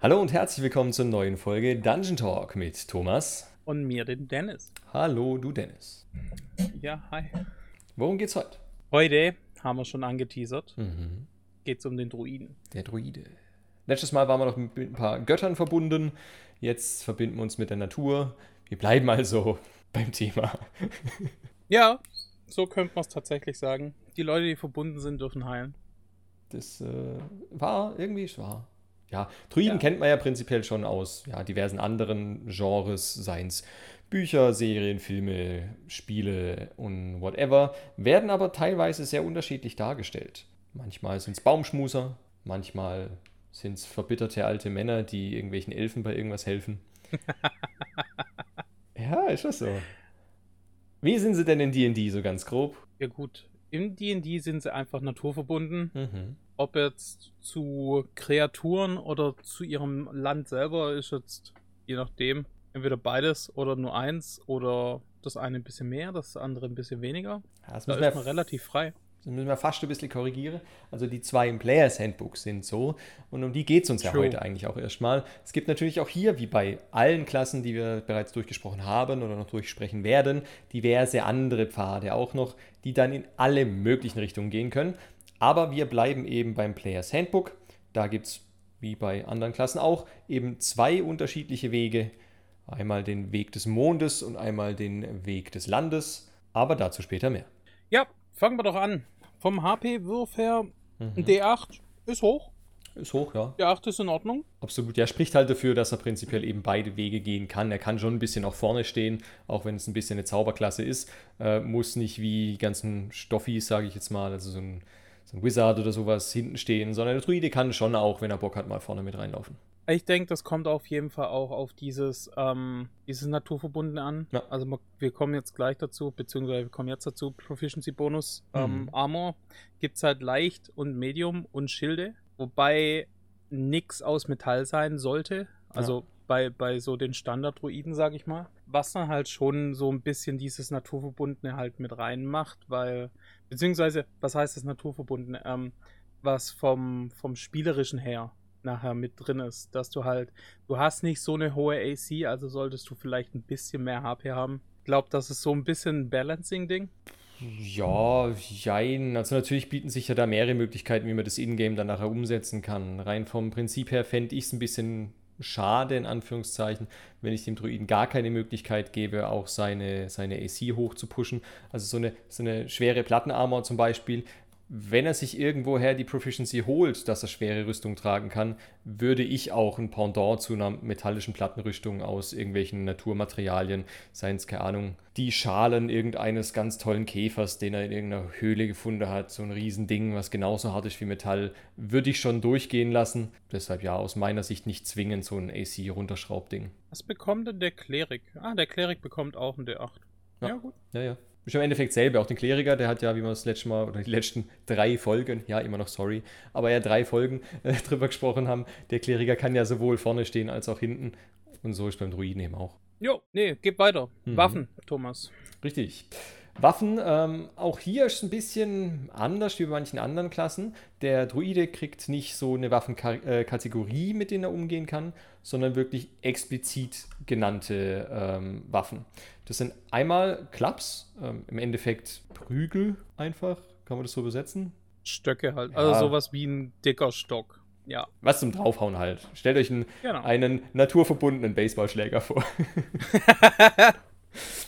Hallo und herzlich willkommen zur neuen Folge Dungeon Talk mit Thomas. Und mir, den Dennis. Hallo, du Dennis. Ja, hi. Worum geht's heute? Heute haben wir schon angeteasert. Mhm. Geht's um den Druiden. Der Druide. Letztes Mal waren wir noch mit ein paar Göttern verbunden. Jetzt verbinden wir uns mit der Natur. Wir bleiben also beim Thema. Ja, so könnte man es tatsächlich sagen. Die Leute, die verbunden sind, dürfen heilen. Das äh, war irgendwie wahr. Ja, Druiden Ja. kennt man ja prinzipiell schon aus ja, diversen anderen Genres, seien es Bücher, Serien, Filme, Spiele und whatever, werden aber teilweise sehr unterschiedlich dargestellt. Manchmal sind es Baumschmuser, manchmal sind es verbitterte alte Männer, die irgendwelchen Elfen bei irgendwas helfen. ja, ist das so. Wie sind sie denn in D&D so ganz grob? Ja gut, im D&D sind sie einfach naturverbunden. Mhm. Ob jetzt zu Kreaturen oder zu ihrem Land selber ist jetzt, je nachdem, entweder beides oder nur eins oder das eine ein bisschen mehr, das andere ein bisschen weniger. Ja, das Da müssen wir ist man relativ frei. Das müssen wir fast ein bisschen korrigieren. Also die zwei im Players Handbook sind so. Und um die geht es uns ja True. heute eigentlich auch erstmal. Es gibt natürlich auch hier, wie bei allen Klassen, die wir bereits durchgesprochen haben oder noch durchsprechen werden, diverse andere Pfade auch noch, die dann in alle möglichen Richtungen gehen können. Aber wir bleiben eben beim Players Handbook. Da gibt es, wie bei anderen Klassen auch, eben zwei unterschiedliche Wege. Einmal den Weg des Mondes und einmal den Weg des Landes. Aber dazu später mehr. Ja, fangen wir doch an. Vom HP-Wurf her, Mhm. ein D8 ist hoch. Ist hoch, ja. D8 ist in Ordnung. Absolut. Ja, spricht halt dafür, dass er prinzipiell eben beide Wege gehen kann. Er kann schon ein bisschen auch vorne stehen, auch wenn es ein bisschen eine Zauberklasse ist. Äh, muss nicht wie die ganzen Stoffis, sage ich jetzt mal, also so ein, so ein Wizard oder sowas hinten stehen, sondern der Druide kann schon auch, wenn er Bock hat, mal vorne mit reinlaufen. Ich denke, das kommt auf jeden Fall auch auf dieses, ähm, dieses Naturverbundene an. Ja. Also wir kommen jetzt gleich dazu, beziehungsweise wir kommen jetzt dazu, Proficiency Bonus. Ähm, Mhm. Armor gibt es halt leicht und Medium und Schilde, wobei nix aus Metall sein sollte. Also bei, bei so den Standard-Druiden, sage ich mal. Was dann halt schon so ein bisschen dieses Naturverbundene halt mit reinmacht, weil, beziehungsweise, was heißt das Naturverbundene? Ähm, was vom, vom Spielerischen her nachher mit drin ist, dass du halt, du hast nicht so eine hohe AC, also solltest du vielleicht ein bisschen mehr HP haben. Ich glaube, das ist so ein bisschen ein Balancing-Ding. Ja, jein. Also natürlich bieten sich ja da mehrere Möglichkeiten, wie man das Ingame dann nachher umsetzen kann. Rein vom Prinzip her fände ich es ein bisschen schade, in Anführungszeichen, wenn ich dem Druiden gar keine Möglichkeit gebe, auch seine, seine AC hoch. Also so eine, so eine schwere Plattenarmor zum Beispiel. Wenn er sich irgendwoher die Proficiency holt, dass er schwere Rüstung tragen kann, würde ich auch ein Pendant zu einer metallischen Plattenrüstung aus irgendwelchen Naturmaterialien, seien es, keine Ahnung, die Schalen irgendeines ganz tollen Käfers, den er in irgendeiner Höhle gefunden hat, so ein Riesending, was genauso hart ist wie Metall, würde ich schon durchgehen lassen. Deshalb ja, aus meiner Sicht nicht zwingend so ein AC-Runterschraubding. Was bekommt denn der Klerik? Ah, der Klerik bekommt auch ein D8. Ja. Ja, gut. Ja, ja. Ist im Endeffekt selber. Auch den Kleriker, der hat ja, wie wir das letzte Mal oder die letzten drei Folgen, ja, immer noch sorry, aber ja, drei Folgen äh, drüber gesprochen haben. Der Kleriker kann ja sowohl vorne stehen als auch hinten. Und so ist beim Druiden eben auch. Jo, nee, gib weiter. Mhm. Waffen, Thomas. Richtig. Waffen, ähm, auch hier ist es ein bisschen anders wie bei manchen anderen Klassen. Der Druide kriegt nicht so eine Waffenkategorie, mit denen er umgehen kann, sondern wirklich explizit genannte ähm, Waffen. Das sind einmal Klaps, ähm, im Endeffekt Prügel einfach, kann man das so übersetzen? Stöcke halt. Ja. Also sowas wie ein dicker Stock. Ja, Was zum Draufhauen halt. Stellt euch einen, genau. einen naturverbundenen Baseballschläger vor.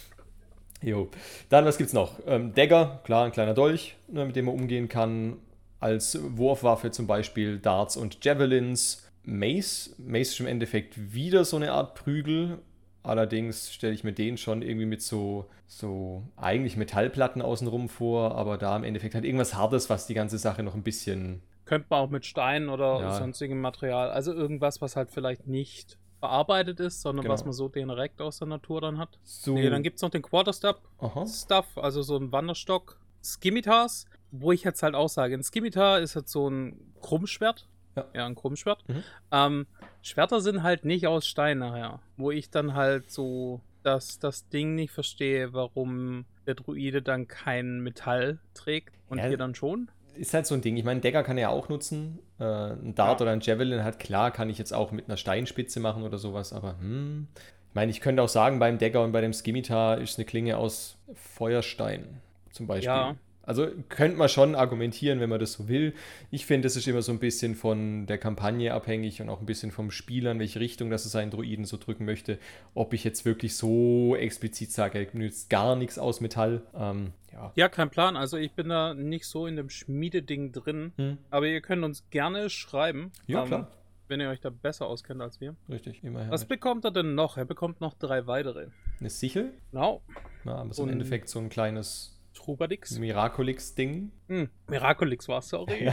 Jo. Dann, was gibt's noch? Ähm, Dagger, klar, ein kleiner Dolch, ne, mit dem man umgehen kann. Als Wurfwaffe zum Beispiel Darts und Javelins. Mace. Mace ist im Endeffekt wieder so eine Art Prügel. Allerdings stelle ich mir den schon irgendwie mit so, so eigentlich Metallplatten außenrum vor, aber da im Endeffekt halt irgendwas Hartes, was die ganze Sache noch ein bisschen. Könnte man auch mit Stein oder Ja. sonstigem Material. Also irgendwas, was halt vielleicht nicht verarbeitet ist, sondern Genau. was man so direkt aus der Natur dann hat. So. Nee, dann gibt es noch den Quarterstep Aha. Stuff, also so ein Wanderstock. Scimitars, wo ich jetzt halt auch sage, ein Scimitar ist jetzt so ein Krummschwert. Ja. ein Krummschwert. Mhm. Ähm, Schwerter sind halt nicht aus Stein nachher. Wo ich dann halt so das, das Ding nicht verstehe, warum der Druide dann kein Metall trägt und Ja. hier dann schon. Ist halt so ein Ding. Ich meine, Dagger kann er ja auch nutzen. Äh, ein Dart Ja. oder ein Javelin halt, klar, kann ich jetzt auch mit einer Steinspitze machen oder sowas, aber hm. Ich meine, ich könnte auch sagen, beim Dagger und bei dem Skimitar ist eine Klinge aus Feuerstein zum Beispiel. Ja. Also könnte man schon argumentieren, wenn man das so will. Ich finde, es ist immer so ein bisschen von der Kampagne abhängig und auch ein bisschen vom Spieler, in welche Richtung das es seinen Druiden so drücken möchte. Ob ich jetzt wirklich so explizit sage, er benutzt gar nichts aus Metall. Ähm, ja. Ja, kein Plan. Also ich bin da nicht so in dem Schmiededing drin. Hm, Aber ihr könnt uns gerne schreiben. Ja, ähm, klar. Wenn ihr euch da besser auskennt als wir. richtig, immerhin. Was bekommt er denn noch? Er bekommt noch drei weitere. Eine Sichel, Genau. ja, aber so im Endeffekt so ein kleines Trubadix. Miraculix-Ding. Hm. Miraculix war sorry.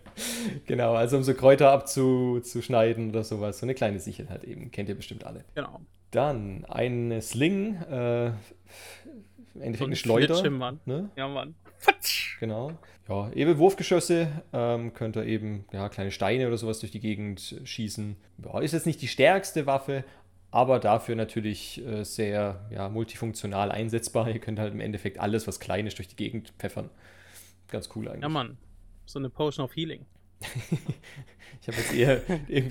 genau, also um so Kräuter abzuschneiden oder sowas. So eine kleine Sichel halt eben. Kennt ihr bestimmt alle. Genau. Dann ein Sling, äh, im Endeffekt So ein eine Schleuder. Schlittschimmern. Ne? Ja, Mann. Fatsch. Genau. Ja, eben Wurfgeschosse, ähm, könnt ihr eben ja, kleine Steine oder sowas durch die Gegend schießen. Ja, ist jetzt nicht die stärkste Waffe, aber dafür natürlich äh, sehr ja, multifunktional einsetzbar. Ihr könnt halt im Endeffekt alles, was klein ist, durch die Gegend pfeffern. Ganz cool eigentlich. Ja, Mann. So eine Potion of Healing. Ich habe jetzt eher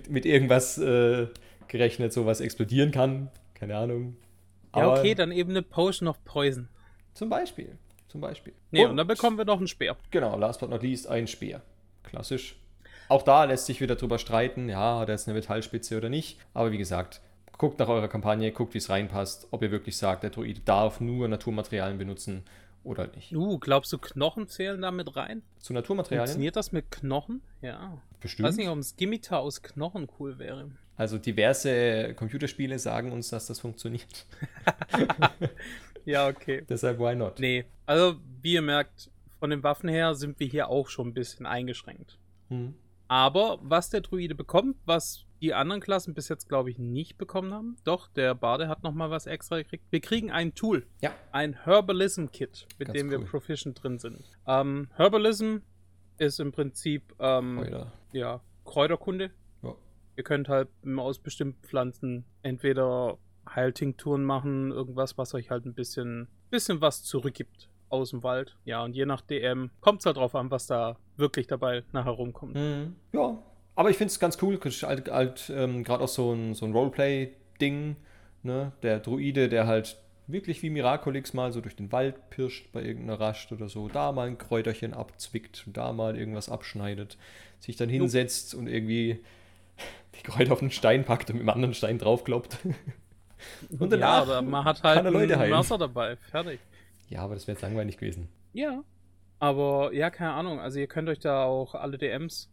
mit irgendwas äh, gerechnet, so was explodieren kann. Keine Ahnung. Ja, Aber okay, dann eben eine Potion of Poison. Zum Beispiel. Zum Beispiel. Nee, und dann bekommen wir noch einen Speer. Genau, last but not least ein Speer. Klassisch. Auch da lässt sich wieder drüber streiten, ja, hat er jetzt eine Metallspitze oder nicht. Aber wie gesagt, guckt nach eurer Kampagne, guckt, wie es reinpasst, ob ihr wirklich sagt, der Druide darf nur Naturmaterialien benutzen oder nicht. Uh, glaubst du, Knochen zählen da mit rein? Zu Naturmaterialien? Funktioniert das mit Knochen? Ja. Ich Bestimmt. weiß nicht, ob ein Skimitar aus Knochen cool wäre. Also diverse Computerspiele sagen uns, dass das funktioniert. Ja, okay. Deshalb why not? Nee, also wie ihr merkt, von den Waffen her sind wir hier auch schon ein bisschen eingeschränkt. Hm. Aber was der Druide bekommt, was die anderen Klassen bis jetzt, glaube ich, nicht bekommen haben, doch, der Bade hat nochmal was extra gekriegt. Wir kriegen ein Tool, Ja, ein Herbalism-Kit, mit Ganz dem wir cool. proficient drin sind. Ähm, Herbalism ist im Prinzip ähm, Spoiler. ja, Kräuterkunde. Ja. Ihr könnt halt aus bestimmten Pflanzen entweder Heiltinkturen machen, irgendwas, was euch halt ein bisschen, bisschen was zurückgibt aus dem Wald. Ja, und je nach DM kommt es halt drauf an, was da wirklich dabei nachher rumkommt. Mhm. Ja, aber ich finde es ganz cool, halt, halt ähm, gerade auch so ein, so ein Roleplay-Ding, ne? Der Druide, der halt wirklich wie Miraculix mal so durch den Wald pirscht bei irgendeiner Rast oder so, da mal ein Kräuterchen abzwickt, da mal irgendwas abschneidet, sich dann hinsetzt und irgendwie die Kräuter auf einen Stein packt und mit dem anderen Stein draufkloppt. und ja, danach aber man hat halt kann er Leute ein. Messer dabei. Fertig. Ja, aber das wäre jetzt langweilig gewesen. Ja. Aber ja, keine Ahnung. Also ihr könnt euch da auch alle DMs,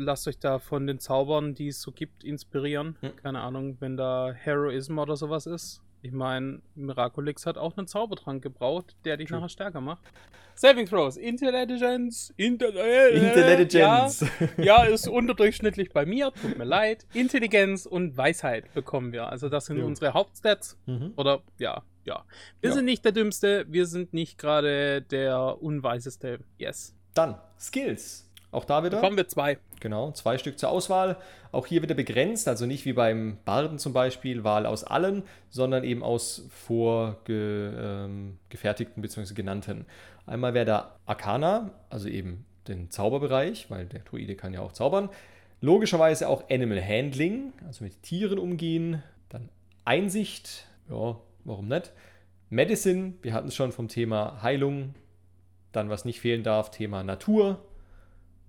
lasst euch da von den Zaubern, die es so gibt, inspirieren. Hm. Keine Ahnung, wenn da Heroism oder sowas ist. Ich meine, Miraculix hat auch einen Zaubertrank gebraucht, der dich True. nachher stärker macht. Saving Throws, Intelligence, Intelligence. Intelligence. Ja, ja, ist unterdurchschnittlich bei mir, tut mir leid. Intelligenz und Weisheit bekommen wir. Also das sind Jo. unsere Hauptstats. Mhm. Oder ja, ja. Wir Ja. sind nicht der Dümmste, wir sind nicht gerade der Unweiseste. Yes. Dann Skills. Auch da wieder. Bekommen wir zwei. Genau, zwei Stück zur Auswahl. Auch hier wieder begrenzt, also nicht wie beim Barden zum Beispiel, Wahl aus allen, sondern eben aus vorgefertigten bzw. genannten. Einmal wäre da Arcana, also eben den Zauberbereich, weil der Druide kann ja auch zaubern. Logischerweise auch Animal Handling, also mit Tieren umgehen. Dann Einsicht, ja, warum nicht? Medicine, wir hatten es schon vom Thema Heilung. Dann, was nicht fehlen darf, Thema Natur.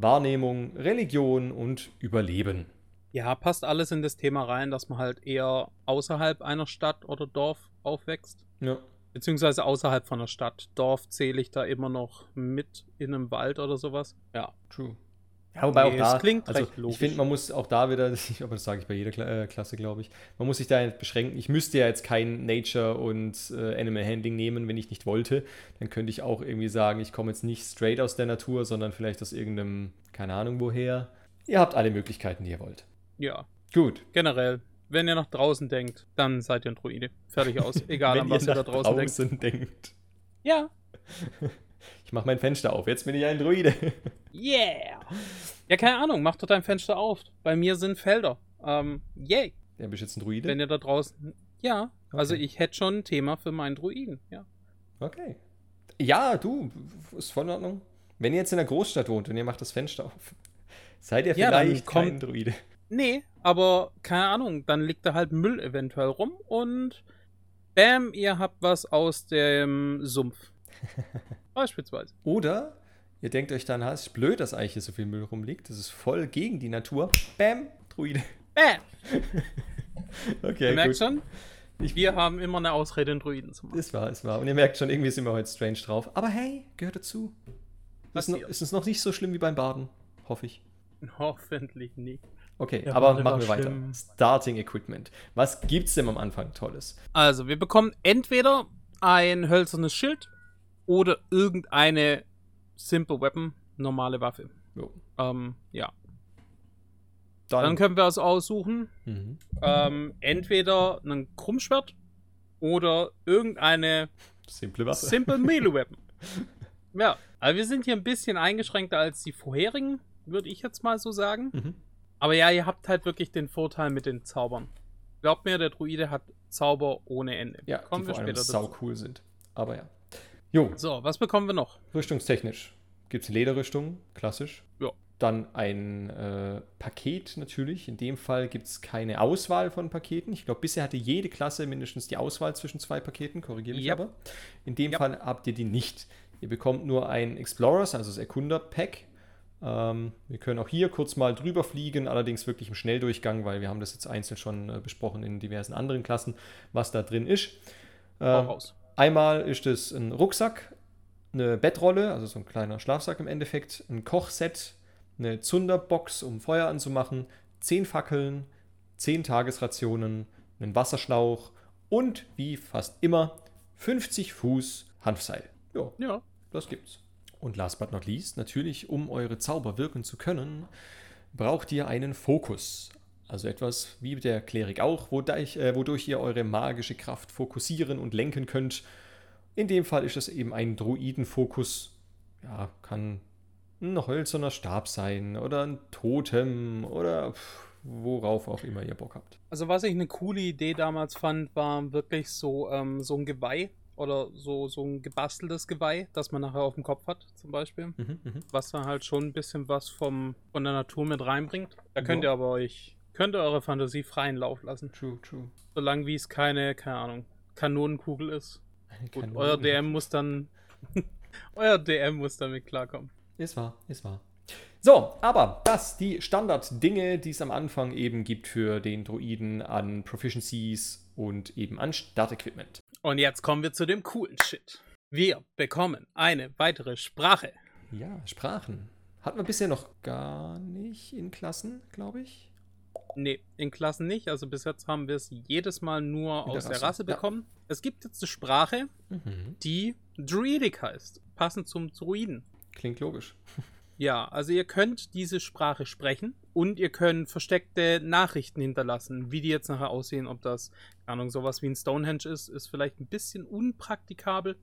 Wahrnehmung, Religion und Überleben. Ja, passt alles in das Thema rein, dass man halt eher außerhalb einer Stadt oder Dorf aufwächst. Ja. Beziehungsweise außerhalb von der Stadt. Dorf zähle ich da immer noch mit in einem Wald oder sowas. Ja. True. Ja, wobei Nee, auch da, es klingt also recht logisch. ich finde, man muss auch da wieder, aber das sage ich bei jeder Kla äh, Klasse, glaube ich, man muss sich da nicht beschränken. Ich müsste ja jetzt kein Nature und äh, Animal Handling nehmen, wenn ich nicht wollte. Dann könnte ich auch irgendwie sagen, ich komme jetzt nicht straight aus der Natur, sondern vielleicht aus irgendeinem, keine Ahnung woher. Ihr habt alle Möglichkeiten, die ihr wollt. Ja. Gut. Generell, wenn ihr nach draußen denkt, dann seid ihr ein Druide. Fertig aus. Egal, wenn an was ihr ihr da nach draußen denkt. draußen denkt. Ja. Ich mache mein Fenster auf, jetzt bin ich ein Druide. Yeah! Ja, keine Ahnung, mach doch dein Fenster auf. Bei mir sind Felder. Ähm, yay. Ja, bist du jetzt ein Druide? Wenn ihr da draußen. Ja, also Okay. ich hätte schon ein Thema für meinen Druiden, ja. Okay. Ja, du, ist voll in Ordnung. Wenn ihr jetzt in der Großstadt wohnt und ihr macht das Fenster auf, seid ihr Ja, vielleicht kommt- kein Druide. Nee, aber keine Ahnung, dann liegt da halt Müll eventuell rum und bam, ihr habt was aus dem Sumpf. Beispielsweise. Oder ihr denkt euch dann, ha, es ist blöd, dass eigentlich hier so viel Müll rumliegt. Das ist voll gegen die Natur. Bam, Druide. Bam! Okay, Ihr merkt gut. schon, wir haben immer eine Ausrede, einen Druiden zu machen. Ist wahr, ist wahr. Und ihr merkt schon, irgendwie sind wir heute strange drauf. Aber hey, gehört dazu. Ist, Passiert. ist es noch nicht so schlimm wie beim Baden, hoffe ich. Hoffentlich nicht. Okay, Ja, aber machen wir weiter. schlimm. Starting Equipment. Was gibt's denn am Anfang Tolles? Also, wir bekommen entweder ein hölzernes Schild oder irgendeine Simple Weapon, normale Waffe. Ähm, ja. Dann, Dann können wir es aussuchen. mhm. Ähm, entweder ein Krummschwert oder irgendeine simple Waffe. Simple Melee Weapon. Ja, also wir sind hier ein bisschen eingeschränkter als die vorherigen, würde ich jetzt mal so sagen. mhm. Aber ja, ihr habt halt wirklich den Vorteil mit den Zaubern. Glaubt mir, der Druide hat Zauber ohne Ende. Ja, kommen die wir vor allem später sau dazu. cool sind. Aber ja. Jo, So, was bekommen wir noch? rüstungstechnisch gibt es Lederrüstung, klassisch. Ja. Dann ein äh, Paket natürlich. In dem Fall gibt es keine Auswahl von Paketen. Ich glaube, bisher hatte jede Klasse mindestens die Auswahl zwischen zwei Paketen. Korrigiere mich Yep. aber. In dem Yep. Fall habt ihr die nicht. Ihr bekommt nur ein Explorers, also das Erkunder-Pack. Ähm, wir können auch hier kurz mal drüber fliegen, allerdings wirklich im Schnelldurchgang, weil wir haben das jetzt einzeln schon äh, besprochen in diversen anderen Klassen, was da drin ist. Hau Ähm, raus. Einmal ist es ein Rucksack, eine Bettrolle, also so ein kleiner Schlafsack im Endeffekt, ein Kochset, eine Zunderbox, um Feuer anzumachen, 10 Fackeln, 10 Tagesrationen, einen Wasserschlauch und wie fast immer 50 Fuß Hanfseil. Ja, Ja. das gibt's. Und last but not least, natürlich, um eure Zauber wirken zu können, braucht ihr einen Fokus. Also etwas wie der Klerik auch, wodurch, äh, wodurch ihr eure magische Kraft fokussieren und lenken könnt. In dem Fall ist es eben ein Druidenfokus. Ja, kann ein hölzerner Stab sein oder ein Totem oder pff, worauf auch immer ihr Bock habt. Also was ich eine coole Idee damals fand, war wirklich so, ähm, so ein Geweih oder so, so ein gebasteltes Geweih, das man nachher auf dem Kopf hat, zum Beispiel. Mhm, mhm. Was dann halt schon ein bisschen was vom, von der Natur mit reinbringt. Da könnt Ja. ihr aber euch, könnt ihr eure Fantasie freien Lauf lassen. True, true. Solange wie es keine, keine Ahnung, Kanonenkugel ist. Gut, Kanone. euer DM muss dann, euer DM muss damit klarkommen. Ist wahr, ist wahr. So, aber das die Standarddinge, die es am Anfang eben gibt für den Druiden an Proficiencies und eben an Startequipment. Und jetzt kommen wir zu dem coolen Shit. Wir bekommen eine weitere Sprache. Ja, Sprachen. Hatten wir bisher noch gar nicht in Klassen, glaube ich. Nee, in Klassen nicht. Also bis jetzt haben wir es jedes Mal nur In der aus der Rasse, Rasse ja. bekommen. Es gibt jetzt eine Sprache, Mhm. die Druidic heißt. Passend zum Druiden. Klingt logisch. Ja, also ihr könnt diese Sprache sprechen und ihr könnt versteckte Nachrichten hinterlassen. Wie die jetzt nachher aussehen, ob das, keine Ahnung, sowas wie ein Stonehenge ist, ist vielleicht ein bisschen unpraktikabel.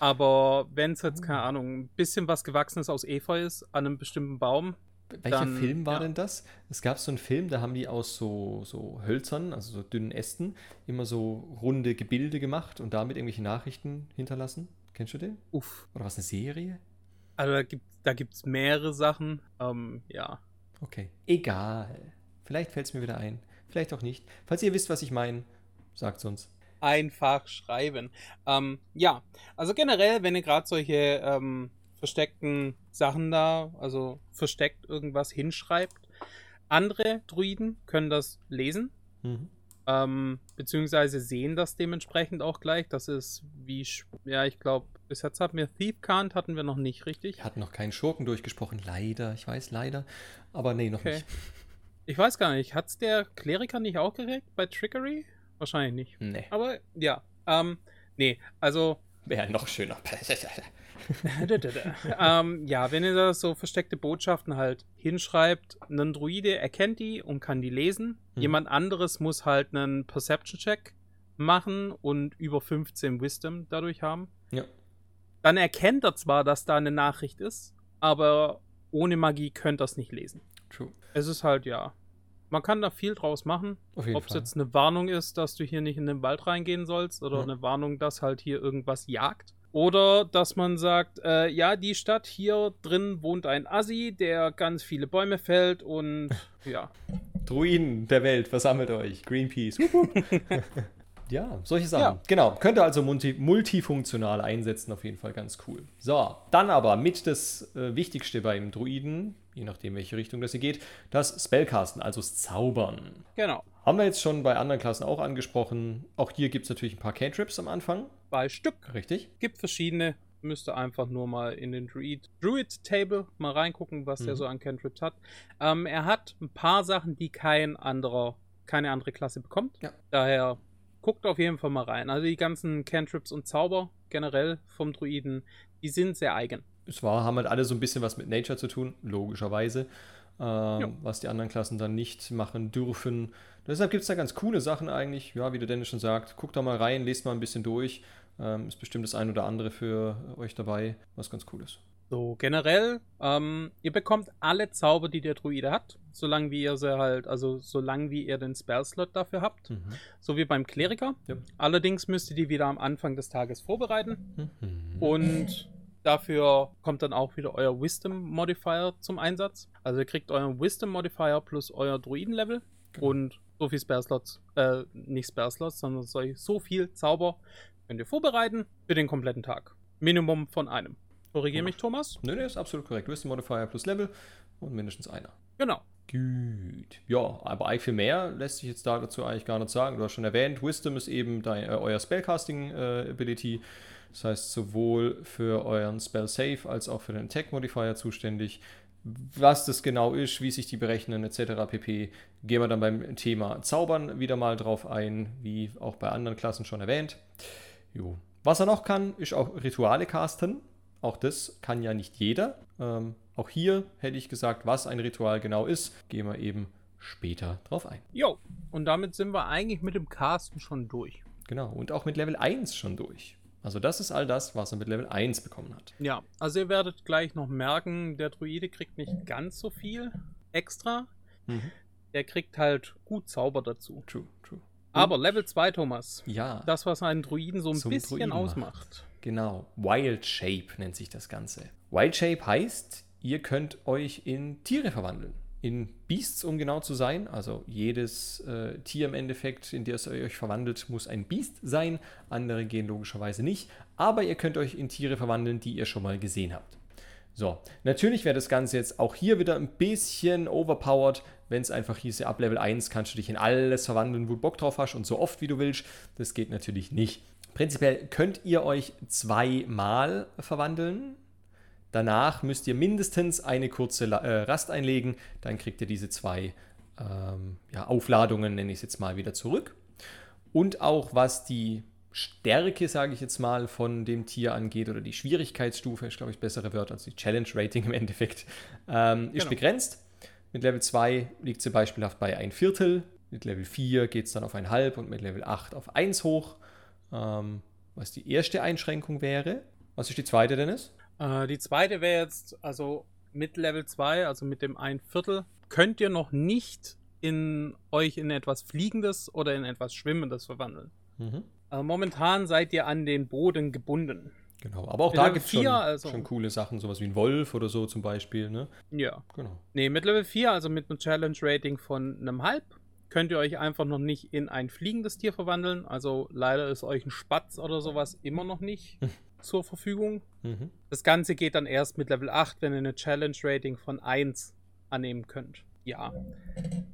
Aber wenn es jetzt, keine Ahnung, ein bisschen was Gewachsenes aus Efeu ist, an einem bestimmten Baum, Welcher Dann, Film war ja. denn das? Es gab so einen Film, da haben die aus so, so Hölzern, also so dünnen Ästen, immer so runde Gebilde gemacht und damit irgendwelche Nachrichten hinterlassen. Kennst du den? uff. Oder was, eine Serie? Also da gibt da gibt's mehrere Sachen. Ähm, ja. Okay. Egal. Vielleicht fällt es mir wieder ein. Vielleicht auch nicht. Falls ihr wisst, was ich meine, sagt es uns. Einfach schreiben. Ähm, ja, also generell, wenn ihr gerade solche ähm, versteckten Sachen da, also versteckt irgendwas hinschreibt, andere Druiden können das lesen, Mhm. ähm, beziehungsweise sehen das dementsprechend auch gleich. Das ist wie, ja, ich glaube, bis jetzt hatten wir Thief Kant, hatten wir noch nicht richtig. Wir hatten noch keinen Schurken durchgesprochen. Leider. Ich weiß leider. Aber nee, noch Okay. nicht. Ich weiß gar nicht, hat's der Kleriker nicht auch gekriegt bei Trickery? Wahrscheinlich nicht. Nee. Aber ja, ähm, nee, also Wäre noch schöner. ähm, ja, wenn ihr da so versteckte Botschaften halt hinschreibt, ein Druide erkennt die und kann die lesen. Mhm. Jemand anderes muss halt einen Perception-Check machen und über 15 Wisdom dadurch haben. ja. Dann erkennt er zwar, dass da eine Nachricht ist, aber ohne Magie könnt ihr es nicht lesen. True. Es ist halt, ja. Man kann da viel draus machen. Ob es jetzt eine Warnung ist, dass du hier nicht in den Wald reingehen sollst, oder Ja. eine Warnung, dass halt hier irgendwas jagt. Oder dass man sagt, äh, ja, die Stadt hier drin wohnt ein Assi, der ganz viele Bäume fällt und ja. Druiden der Welt, versammelt euch. Greenpeace. ja, solche Sachen. Ja. Genau. Könnt ihr also multi multifunktional einsetzen, auf jeden Fall ganz cool. So, dann aber mit das äh, Wichtigste beim Druiden, je nachdem, welche Richtung das hier geht, das Spellcasten, also das Zaubern. Genau. Haben wir jetzt schon bei anderen Klassen auch angesprochen. Auch hier gibt es natürlich ein paar Cantrips am Anfang. Zwei Stück. Richtig. Gibt verschiedene. Müsste einfach nur mal in den Druid, Druid Table mal reingucken, was mhm. der so an Cantrips hat. Ähm, er hat ein paar Sachen, die kein anderer, keine andere Klasse bekommt. Ja. Daher guckt auf jeden Fall mal rein. Also die ganzen Cantrips und Zauber generell vom Druiden, die sind sehr eigen. Es war, haben halt alle so ein bisschen was mit Nature zu tun, logischerweise. Ähm, was die anderen Klassen dann nicht machen dürfen. Deshalb gibt es da ganz coole Sachen eigentlich. Ja, wie der Dennis schon sagt, guckt da mal rein, lest mal ein bisschen durch. Ähm, ist bestimmt das ein oder andere für euch dabei, was ganz cool ist. So, generell, ähm, ihr bekommt alle Zauber, die der Druide hat, solange wie ihr sie halt, also solange wie ihr den Spellslot dafür habt. Mhm. So wie beim Kleriker. Ja. Allerdings müsst ihr die wieder am Anfang des Tages vorbereiten. Mhm. Und dafür kommt dann auch wieder euer Wisdom Modifier zum Einsatz. Also ihr kriegt euren Wisdom Modifier plus euer Druiden-Level. Genau. Und so viel Spare-Slots, äh, nicht Spare-Slots, sondern so viel Zauber könnt ihr vorbereiten für den kompletten Tag. Minimum von einem. Korrigiere mich, Thomas? Nö, nee, ist absolut korrekt. Wisdom Modifier plus Level und mindestens einer. Genau. Gut. Ja, aber eigentlich viel mehr lässt sich jetzt dazu eigentlich gar nicht sagen. Du hast schon erwähnt, Wisdom ist eben dein, äh, euer Spellcasting-Ability. Äh, das heißt, sowohl für euren Spell Save als auch für den Attack Modifier zuständig was das genau ist, wie sich die berechnen etc. pp. Gehen wir dann beim Thema Zaubern wieder mal drauf ein, wie auch bei anderen Klassen schon erwähnt. Jo. Was er noch kann, ist auch Rituale casten. Auch das kann ja nicht jeder. Ähm, auch hier hätte ich gesagt, was ein Ritual genau ist, gehen wir eben später drauf ein. Jo, und damit sind wir eigentlich mit dem Casten schon durch. Genau, und auch mit Level 1 schon durch. Also das ist all das, was er mit Level 1 bekommen hat. Ja, also ihr werdet gleich noch merken, der Druide kriegt nicht ganz so viel extra. Mhm. Der kriegt halt gut Zauber dazu. True, true. Aber Level 2, Thomas. Ja. Das, was einen Druiden so ein bisschen Druiden ausmacht. Macht. Genau. Wild Shape nennt sich das Ganze. Wild Shape heißt, ihr könnt euch in Tiere verwandeln in Beasts, um genau zu sein. Also jedes äh, Tier im Endeffekt, in das ihr euch verwandelt, muss ein Beast sein. Andere gehen logischerweise nicht. Aber ihr könnt euch in Tiere verwandeln, die ihr schon mal gesehen habt. So, natürlich wäre das Ganze jetzt auch hier wieder ein bisschen overpowered, wenn es einfach hieße, ab Level 1 kannst du dich in alles verwandeln, wo du Bock drauf hast und so oft wie du willst. Das geht natürlich nicht. Prinzipiell könnt ihr euch zweimal verwandeln Danach müsst ihr mindestens eine kurze äh, Rast einlegen, dann kriegt ihr diese zwei ähm, ja, Aufladungen, nenne ich es jetzt mal, wieder zurück. Und auch was die Stärke, sage ich jetzt mal, von dem Tier angeht oder die Schwierigkeitsstufe, ist glaube ich bessere Wörter als die Challenge Rating im Endeffekt, ähm, ist genau. begrenzt. Mit Level 2 liegt sie beispielhaft bei ein Viertel, mit Level 4 geht es dann auf ein halb und mit Level 8 auf 1 hoch. Ähm, was die erste Einschränkung wäre. Was ist die zweite, Dennis? Äh, die zweite wäre jetzt, also mit Level 2, also mit dem ein Viertel, könnt ihr noch nicht in euch in etwas Fliegendes oder in etwas Schwimmendes verwandeln. Mhm. Also momentan seid ihr an den Boden gebunden. Genau, aber auch in da gibt es schon, also, schon coole Sachen, sowas wie ein Wolf oder so zum Beispiel, ne? Ja. Genau. Nee, mit Level 4, also mit einem Challenge-Rating von einem Halb, könnt ihr euch einfach noch nicht in ein fliegendes Tier verwandeln. Also leider ist euch ein Spatz oder sowas immer noch nicht zur Verfügung. Mhm. Das Ganze geht dann erst mit Level 8, wenn ihr eine Challenge-Rating von 1 annehmen könnt. Ja.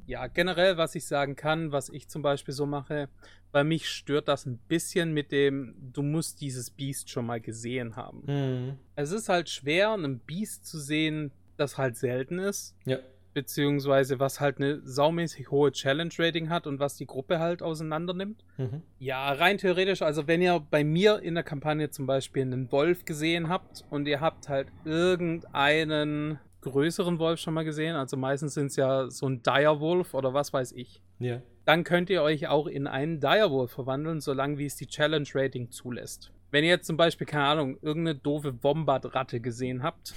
Ja, generell, was ich sagen kann, was ich zum Beispiel so mache, bei mich stört das ein bisschen mit dem, du musst dieses Beast schon mal gesehen haben. Mhm. Es ist halt schwer, einen Beast zu sehen, das halt selten ist. Ja beziehungsweise was halt eine saumäßig hohe Challenge-Rating hat und was die Gruppe halt auseinander nimmt. Mhm. Ja, rein theoretisch, also wenn ihr bei mir in der Kampagne zum Beispiel einen Wolf gesehen habt und ihr habt halt irgendeinen größeren Wolf schon mal gesehen, also meistens sind es ja so ein Direwolf oder was weiß ich. Ja. Dann könnt ihr euch auch in einen Direwolf verwandeln, solange wie es die Challenge-Rating zulässt. Wenn ihr jetzt zum Beispiel, keine Ahnung, irgendeine doofe Wombat-Ratte gesehen habt,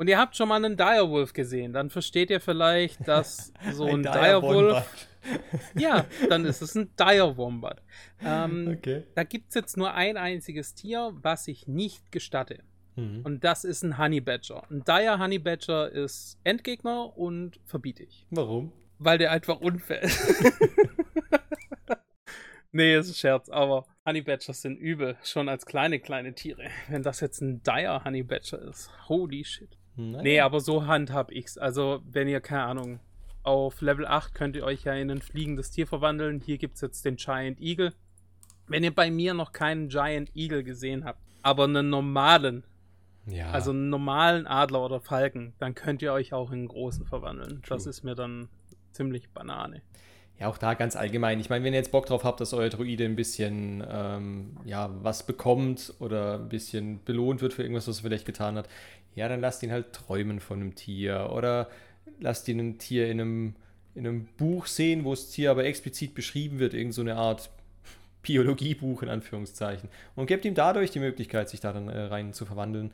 und ihr habt schon mal einen Direwolf gesehen, dann versteht ihr vielleicht, dass so ein, ein Direwolf. ja, dann ist es ein Direwombat. Ähm, okay. Da gibt es jetzt nur ein einziges Tier, was ich nicht gestatte. Mhm. Und das ist ein Honey Badger. Ein Dire Honey Badger ist Endgegner und verbiete ich. Warum? Weil der einfach unfair ist. nee, ist ein Scherz, aber Honey Badgers sind übel, schon als kleine, kleine Tiere. Wenn das jetzt ein Dire Honey Badger ist, holy shit. Nee, aber so handhab ich's. Also, wenn ihr, keine Ahnung, auf Level 8 könnt ihr euch ja in ein fliegendes Tier verwandeln. Hier gibt es jetzt den Giant Eagle. Wenn ihr bei mir noch keinen Giant Eagle gesehen habt, aber einen normalen, ja. also einen normalen Adler oder Falken, dann könnt ihr euch auch in einen großen verwandeln. True. Das ist mir dann ziemlich Banane. Ja, auch da ganz allgemein. Ich meine, wenn ihr jetzt Bock drauf habt, dass euer Druide ein bisschen ähm, ja, was bekommt oder ein bisschen belohnt wird für irgendwas, was er vielleicht getan hat, ja, dann lasst ihn halt träumen von einem Tier oder lasst ihn ein Tier in einem, in einem Buch sehen, wo das Tier aber explizit beschrieben wird, irgend so eine Art Biologiebuch in Anführungszeichen. Und gebt ihm dadurch die Möglichkeit, sich da dann äh, rein zu verwandeln.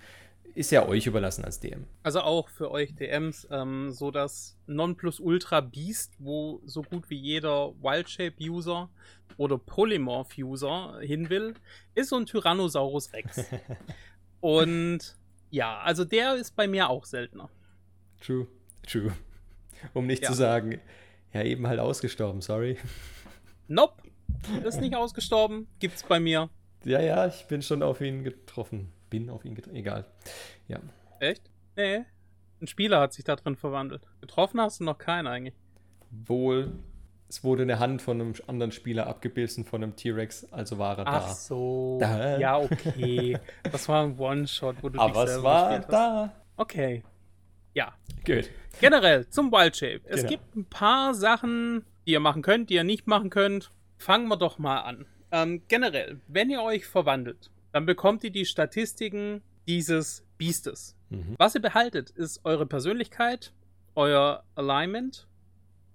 Ist ja euch überlassen als DM. Also auch für euch DMs, ähm, so das Nonplusultra Beast, wo so gut wie jeder Wildshape-User oder Polymorph-User hin will, ist so ein Tyrannosaurus Rex. Und ja, also der ist bei mir auch seltener. True, true. Um nicht ja. zu sagen, ja, eben halt ausgestorben, sorry. Nope, ist nicht ausgestorben, gibt's bei mir. Ja, ja, ich bin schon auf ihn getroffen. Bin auf ihn getroffen, egal. Ja. Echt? Nee, ein Spieler hat sich da drin verwandelt. Getroffen hast du noch keinen eigentlich. Wohl, es wurde eine Hand von einem anderen Spieler abgebissen von einem T-Rex, also war er Ach da. Ach so. Da. Ja, okay. Das war ein One-Shot, wo du Aber dich selber es war da. Okay. Ja. Gut. Generell zum Wild Shape. Es genau. gibt ein paar Sachen, die ihr machen könnt, die ihr nicht machen könnt. Fangen wir doch mal an. Ähm, generell, wenn ihr euch verwandelt, dann bekommt ihr die Statistiken dieses Biestes. Mhm. Was ihr behaltet, ist eure Persönlichkeit, euer Alignment,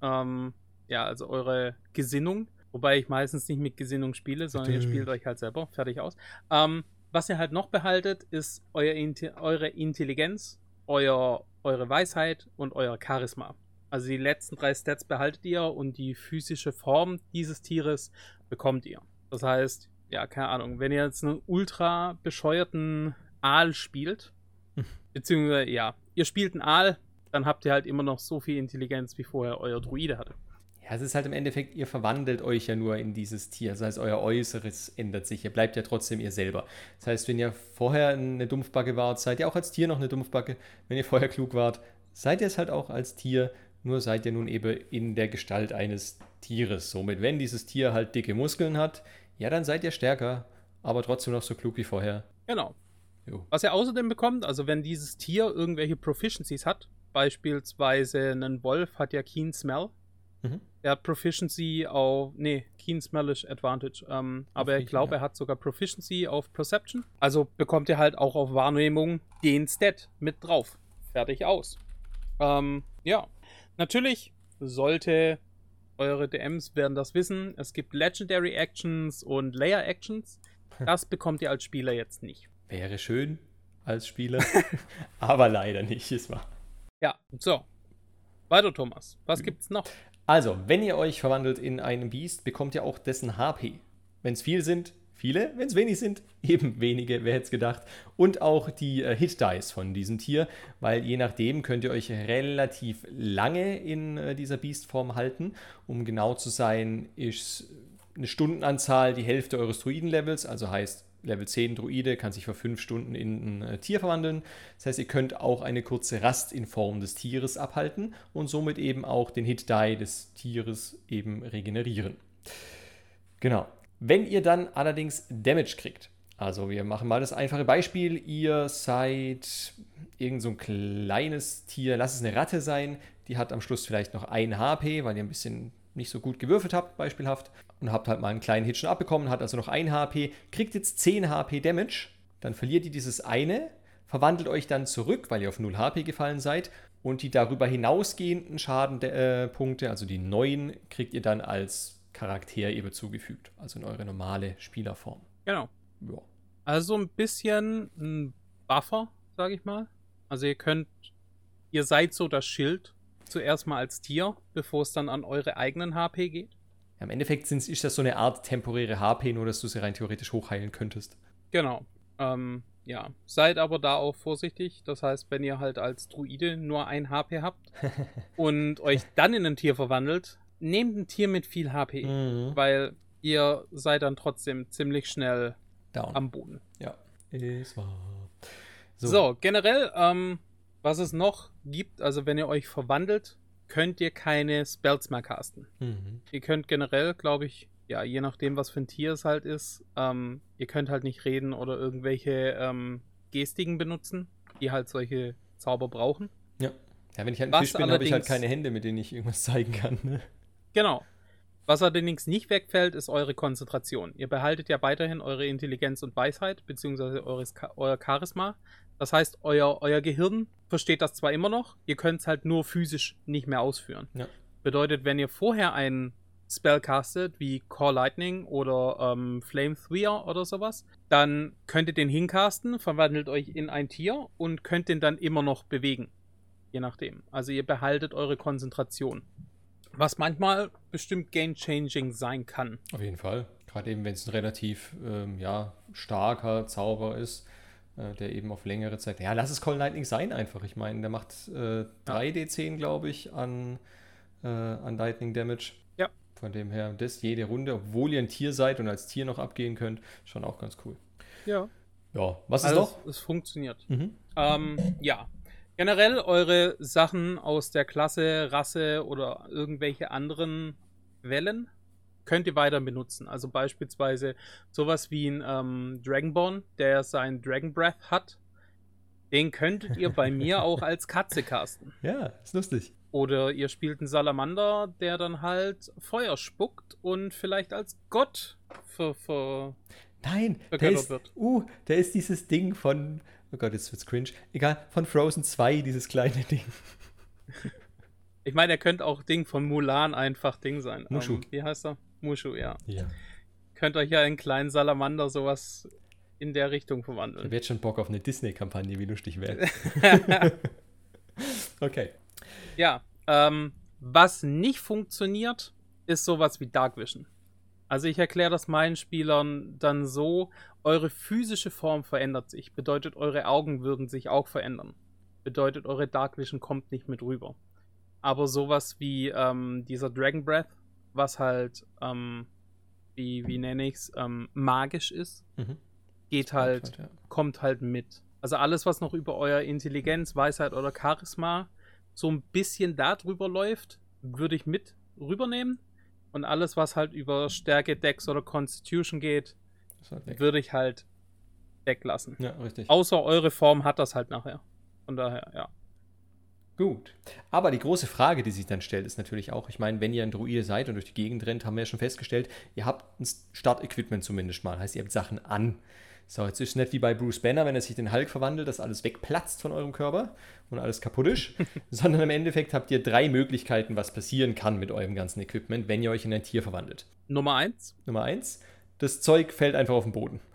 ähm, ja, also eure Gesinnung, wobei ich meistens nicht mit Gesinnung spiele, sondern ihr spielt euch halt selber, fertig aus. Ähm, was ihr halt noch behaltet, ist euer, eure Intelligenz, euer, eure Weisheit und euer Charisma. Also die letzten drei Stats behaltet ihr und die physische Form dieses Tieres bekommt ihr. Das heißt, ja, keine Ahnung, wenn ihr jetzt einen ultra bescheuerten Aal spielt, beziehungsweise, ja, ihr spielt einen Aal, dann habt ihr halt immer noch so viel Intelligenz, wie vorher euer Druide hatte. Ja, es ist halt im Endeffekt, ihr verwandelt euch ja nur in dieses Tier. Das heißt, euer Äußeres ändert sich. Ihr bleibt ja trotzdem ihr selber. Das heißt, wenn ihr vorher eine Dumpfbacke wart, seid ihr auch als Tier noch eine Dumpfbacke. Wenn ihr vorher klug wart, seid ihr es halt auch als Tier. Nur seid ihr nun eben in der Gestalt eines Tieres. Somit, wenn dieses Tier halt dicke Muskeln hat, ja, dann seid ihr stärker, aber trotzdem noch so klug wie vorher. Genau. Jo. Was ihr außerdem bekommt, also wenn dieses Tier irgendwelche Proficiencies hat, beispielsweise ein Wolf hat ja Keen Smell, Mhm. Er hat Proficiency auf, nee, Keen Smellish Advantage. Ähm, aber ich glaube, ja. er hat sogar Proficiency auf Perception. Also bekommt er halt auch auf Wahrnehmung den Stat mit drauf. Fertig aus. Ähm, ja. Natürlich sollte eure DMs werden das wissen. Es gibt Legendary Actions und Layer Actions. Das bekommt ihr als Spieler jetzt nicht. Wäre schön als Spieler, aber leider nicht, ist wahr. Ja, so. Weiter, Thomas. Was gibt's noch? Also, wenn ihr euch verwandelt in einen Biest, bekommt ihr auch dessen HP. Wenn es viel sind, viele. Wenn es wenig sind, eben wenige, wer hätte es gedacht. Und auch die äh, Hit-Dice von diesem Tier, weil je nachdem könnt ihr euch relativ lange in äh, dieser Beast-Form halten. Um genau zu sein, ist eine Stundenanzahl die Hälfte eures Druiden-Levels, also heißt Level 10 Druide kann sich für 5 Stunden in ein äh, Tier verwandeln. Das heißt, ihr könnt auch eine kurze Rast in Form des Tieres abhalten und somit eben auch den Hit-Die des Tieres eben regenerieren. Genau. Wenn ihr dann allerdings Damage kriegt, also wir machen mal das einfache Beispiel, ihr seid irgend so ein kleines Tier, lass es eine Ratte sein, die hat am Schluss vielleicht noch ein HP, weil ihr ein bisschen nicht so gut gewürfelt habt, beispielhaft, und habt halt mal einen kleinen Hit schon abbekommen, hat also noch ein HP, kriegt jetzt 10 HP Damage, dann verliert ihr dieses eine, verwandelt euch dann zurück, weil ihr auf 0 HP gefallen seid, und die darüber hinausgehenden Schadenpunkte, äh, also die neuen, kriegt ihr dann als Charakter eben zugefügt, also in eure normale Spielerform. Genau. Ja. Also ein bisschen ein Buffer, sage ich mal. Also ihr könnt, ihr seid so das Schild zuerst mal als Tier, bevor es dann an eure eigenen HP geht. Ja, Im Endeffekt sind, ist das so eine Art temporäre HP, nur dass du sie rein theoretisch hochheilen könntest. Genau. Ähm, ja, seid aber da auch vorsichtig. Das heißt, wenn ihr halt als Druide nur ein HP habt und euch dann in ein Tier verwandelt, nehmt ein Tier mit viel HP, Mhm. weil ihr seid dann trotzdem ziemlich schnell Down. am Boden. ja, ist wahr. So, generell, ähm, was es noch gibt, also wenn ihr euch verwandelt, könnt ihr keine Spells mehr casten. Mhm. Ihr könnt generell, glaube ich, ja, je nachdem, was für ein Tier es halt ist, ähm, ihr könnt halt nicht reden oder irgendwelche ähm, Gestiken benutzen, die halt solche Zauber brauchen. Ja. ja, wenn ich halt ein Was Fisch bin, habe ich halt keine Hände, mit denen ich irgendwas zeigen kann. Ne? Genau. Was allerdings nicht wegfällt, ist eure Konzentration. Ihr behaltet ja weiterhin eure Intelligenz und Weisheit, beziehungsweise eures, euer Charisma. Das heißt, euer, euer Gehirn versteht das zwar immer noch, ihr könnt es halt nur physisch nicht mehr ausführen. Ja. Bedeutet, wenn ihr vorher einen Spell castet, wie Call Lightning oder ähm, Flame Thweer oder sowas, dann könnt ihr den hincasten, verwandelt euch in ein Tier und könnt den dann immer noch bewegen. Je nachdem. Also ihr behaltet eure Konzentration. Was manchmal bestimmt game-changing sein kann. Auf jeden Fall. Gerade eben, wenn es ein relativ ähm, ja, starker Zauber ist, äh, der eben auf längere Zeit. Ja, lass es Call Lightning sein einfach. Ich meine, der macht äh, 3d10, glaube ich, an, äh, an Lightning Damage. Ja. Von dem her, das jede Runde, obwohl ihr ein Tier seid und als Tier noch abgehen könnt, schon auch ganz cool. Ja. Ja, was ist Also noch? es funktioniert. Mhm. Ähm, ja. Generell eure Sachen aus der Klasse, Rasse oder irgendwelche anderen Wellen könnt ihr weiter benutzen. Also beispielsweise sowas wie ein ähm, Dragonborn, der sein Dragon Breath hat. Den könntet ihr bei mir auch als Katze casten. Ja, ist lustig. Oder ihr spielt einen Salamander, der dann halt Feuer spuckt und vielleicht als Gott ver, ver Nein, der ist, wird. uh, der ist dieses Ding von, oh Gott, jetzt wird's cringe. Egal, von Frozen 2, dieses kleine Ding. Ich meine, er könnte auch Ding von Mulan einfach Ding sein. Mushu. Ähm, wie heißt er? Mushu, ja. Ja. Könnt euch ja in einen kleinen Salamander sowas in der Richtung Ich verwandeln. habe jetzt schon Bock auf eine Disney-Kampagne, wie lustig wäre. okay. ja, ähm, was nicht funktioniert, ist sowas wie Dark Vision. Also ich erkläre das meinen Spielern dann so, eure physische Form verändert sich, bedeutet eure Augen würden sich auch verändern. Bedeutet eure Dark Vision kommt nicht mit rüber. Aber sowas wie ähm, dieser Dragon Breath, was halt, ähm, wie, wie nenne ich's, ähm, magisch ist, Mhm. geht halt Ja. kommt halt mit. Also alles, was noch über euer Intelligenz, Weisheit oder Charisma so ein bisschen darüber läuft, würde ich mit rübernehmen. Und alles, was halt über Stärke, Dex oder Constitution geht, halt würde ich halt weglassen. Ja, richtig. Außer eure Form hat das halt nachher. Von daher, ja. Gut. Aber die große Frage, die sich dann stellt, ist natürlich auch, ich meine, wenn ihr ein Druide seid und durch die Gegend rennt, haben wir ja schon festgestellt, ihr habt ein Start-Equipment zumindest mal. Heißt, ihr habt Sachen an. So, jetzt ist es nicht wie bei Bruce Banner, wenn er sich in den Hulk verwandelt, dass alles wegplatzt von eurem Körper und alles kaputt ist, sondern im Endeffekt habt ihr drei Möglichkeiten, was passieren kann mit eurem ganzen Equipment, wenn ihr euch in ein Tier verwandelt. Nummer eins. Nummer eins, das Zeug fällt einfach auf den Boden.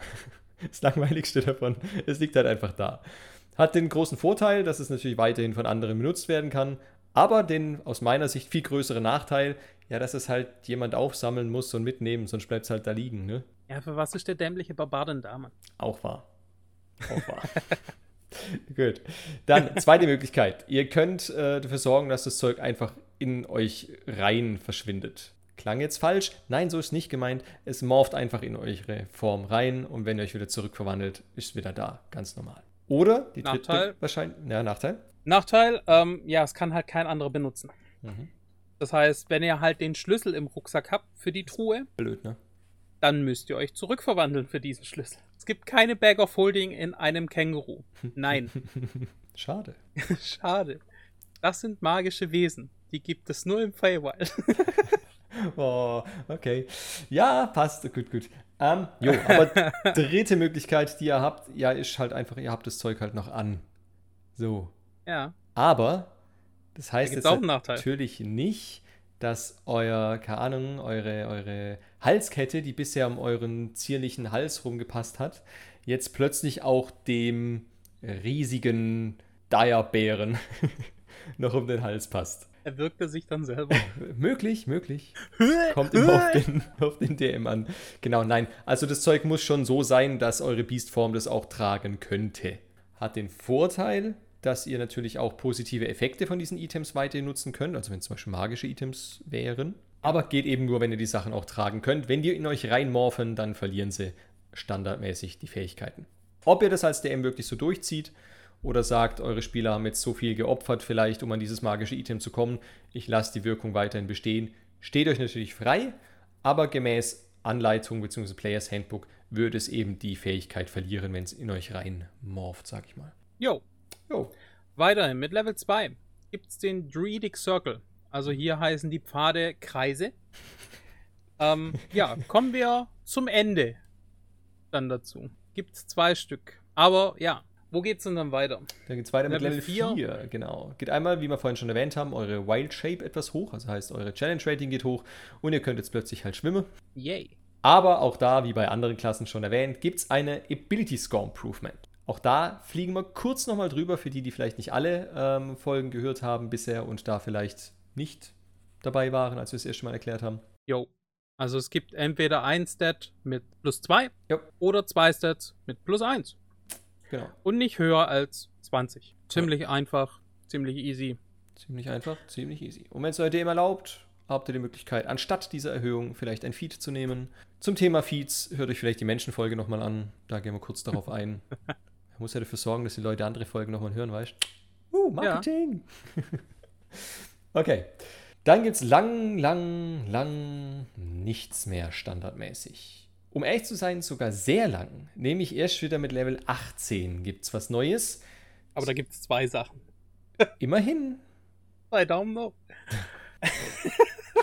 Das Langweiligste davon, es liegt halt einfach da. Hat den großen Vorteil, dass es natürlich weiterhin von anderen benutzt werden kann, aber den aus meiner Sicht viel größeren Nachteil, ja, dass es halt jemand aufsammeln muss und mitnehmen, sonst bleibt es halt da liegen, ne? Ja, für was ist der dämliche Barbar denn da, Mann? Auch wahr. Auch wahr. Gut. Dann, zweite Möglichkeit. Ihr könnt äh, dafür sorgen, dass das Zeug einfach in euch rein verschwindet. Klang jetzt falsch? Nein, so ist nicht gemeint. Es morpht einfach in eure Form rein und wenn ihr euch wieder zurückverwandelt, ist es wieder da. Ganz normal. Oder die dritte Nachteil? wahrscheinlich. Ja, Nachteil. Nachteil, ähm, ja, es kann halt kein anderer benutzen. Mhm. Das heißt, wenn ihr halt den Schlüssel im Rucksack habt für die Truhe, Blöd, ne? Dann müsst ihr euch zurückverwandeln für diesen Schlüssel. Es gibt keine Bag of Holding in einem Känguru. Nein, Schade. schade. Das sind magische Wesen. Die gibt es nur im Feywild. Oh, okay. Ja, passt. Gut, gut. Ähm, jo, aber dritte Möglichkeit, die ihr habt, ja, ist halt einfach, ihr habt das Zeug halt noch an. So. ja, Aber das heißt gibt's jetzt natürlich nicht, dass euer, keine Ahnung, eure, eure Halskette, die bisher um euren zierlichen Hals rumgepasst hat, jetzt plötzlich auch dem riesigen Dire-Bären noch um den Hals passt. Er wirkte sich dann selber. möglich, möglich. Kommt immer auf den, auf den DM an. Genau, nein. Also das Zeug muss schon so sein, dass eure Beastform das auch tragen könnte. Hat den Vorteil, dass ihr natürlich auch positive Effekte von diesen Items weiter nutzen könnt. Also wenn es zum Beispiel magische Items wären. Aber geht eben nur, wenn ihr die Sachen auch tragen könnt. Wenn die in euch reinmorphen, dann verlieren sie standardmäßig die Fähigkeiten. Ob ihr das als DM wirklich so durchzieht, oder sagt, eure Spieler haben jetzt so viel geopfert, vielleicht um an dieses magische Item zu kommen, ich lasse die Wirkung weiterhin bestehen. Steht euch natürlich frei, aber gemäß Anleitung bzw. Players Handbook würde es eben die Fähigkeit verlieren, wenn es in euch rein morpht, sag ich mal. Jo. Jo. Weiterhin mit Level 2 gibt es den Druidic Circle. Also hier heißen die Pfade Kreise. ähm, ja, kommen wir zum Ende dann dazu. Gibt es zwei Stück. Aber ja, wo geht's denn dann weiter? Dann geht's weiter Level mit Level 4. 4. Genau. Geht einmal, wie wir vorhin schon erwähnt haben, eure Wild Shape etwas hoch. Also heißt, eure Challenge Rating geht hoch und ihr könnt jetzt plötzlich halt schwimmen. Yay. Aber auch da, wie bei anderen Klassen schon erwähnt, gibt es eine Ability Score Improvement. Auch da fliegen wir kurz nochmal drüber, für die, die vielleicht nicht alle ähm, Folgen gehört haben bisher und da vielleicht nicht dabei waren, als wir es erst Mal erklärt haben. Jo. Also es gibt entweder ein Stat mit plus 2 oder zwei Stats mit plus 1. Genau. Und nicht höher als 20. Ziemlich ja. einfach, ziemlich easy. Ziemlich einfach, ziemlich easy. Und wenn es euch dem erlaubt, habt ihr die Möglichkeit, anstatt dieser Erhöhung vielleicht ein Feed zu nehmen. Zum Thema Feeds hört euch vielleicht die Menschenfolge nochmal an. Da gehen wir kurz darauf ein. Man muss ja dafür sorgen, dass die Leute andere Folgen nochmal hören, weißt du? Uh, Marketing! Ja. okay. Dann gibt es lang, lang, lang nichts mehr standardmäßig um ehrlich zu sein, sogar sehr lang. Nämlich erst wieder mit Level 18 gibt es was Neues. Aber da gibt es zwei Sachen. Immerhin. Zwei Daumen noch.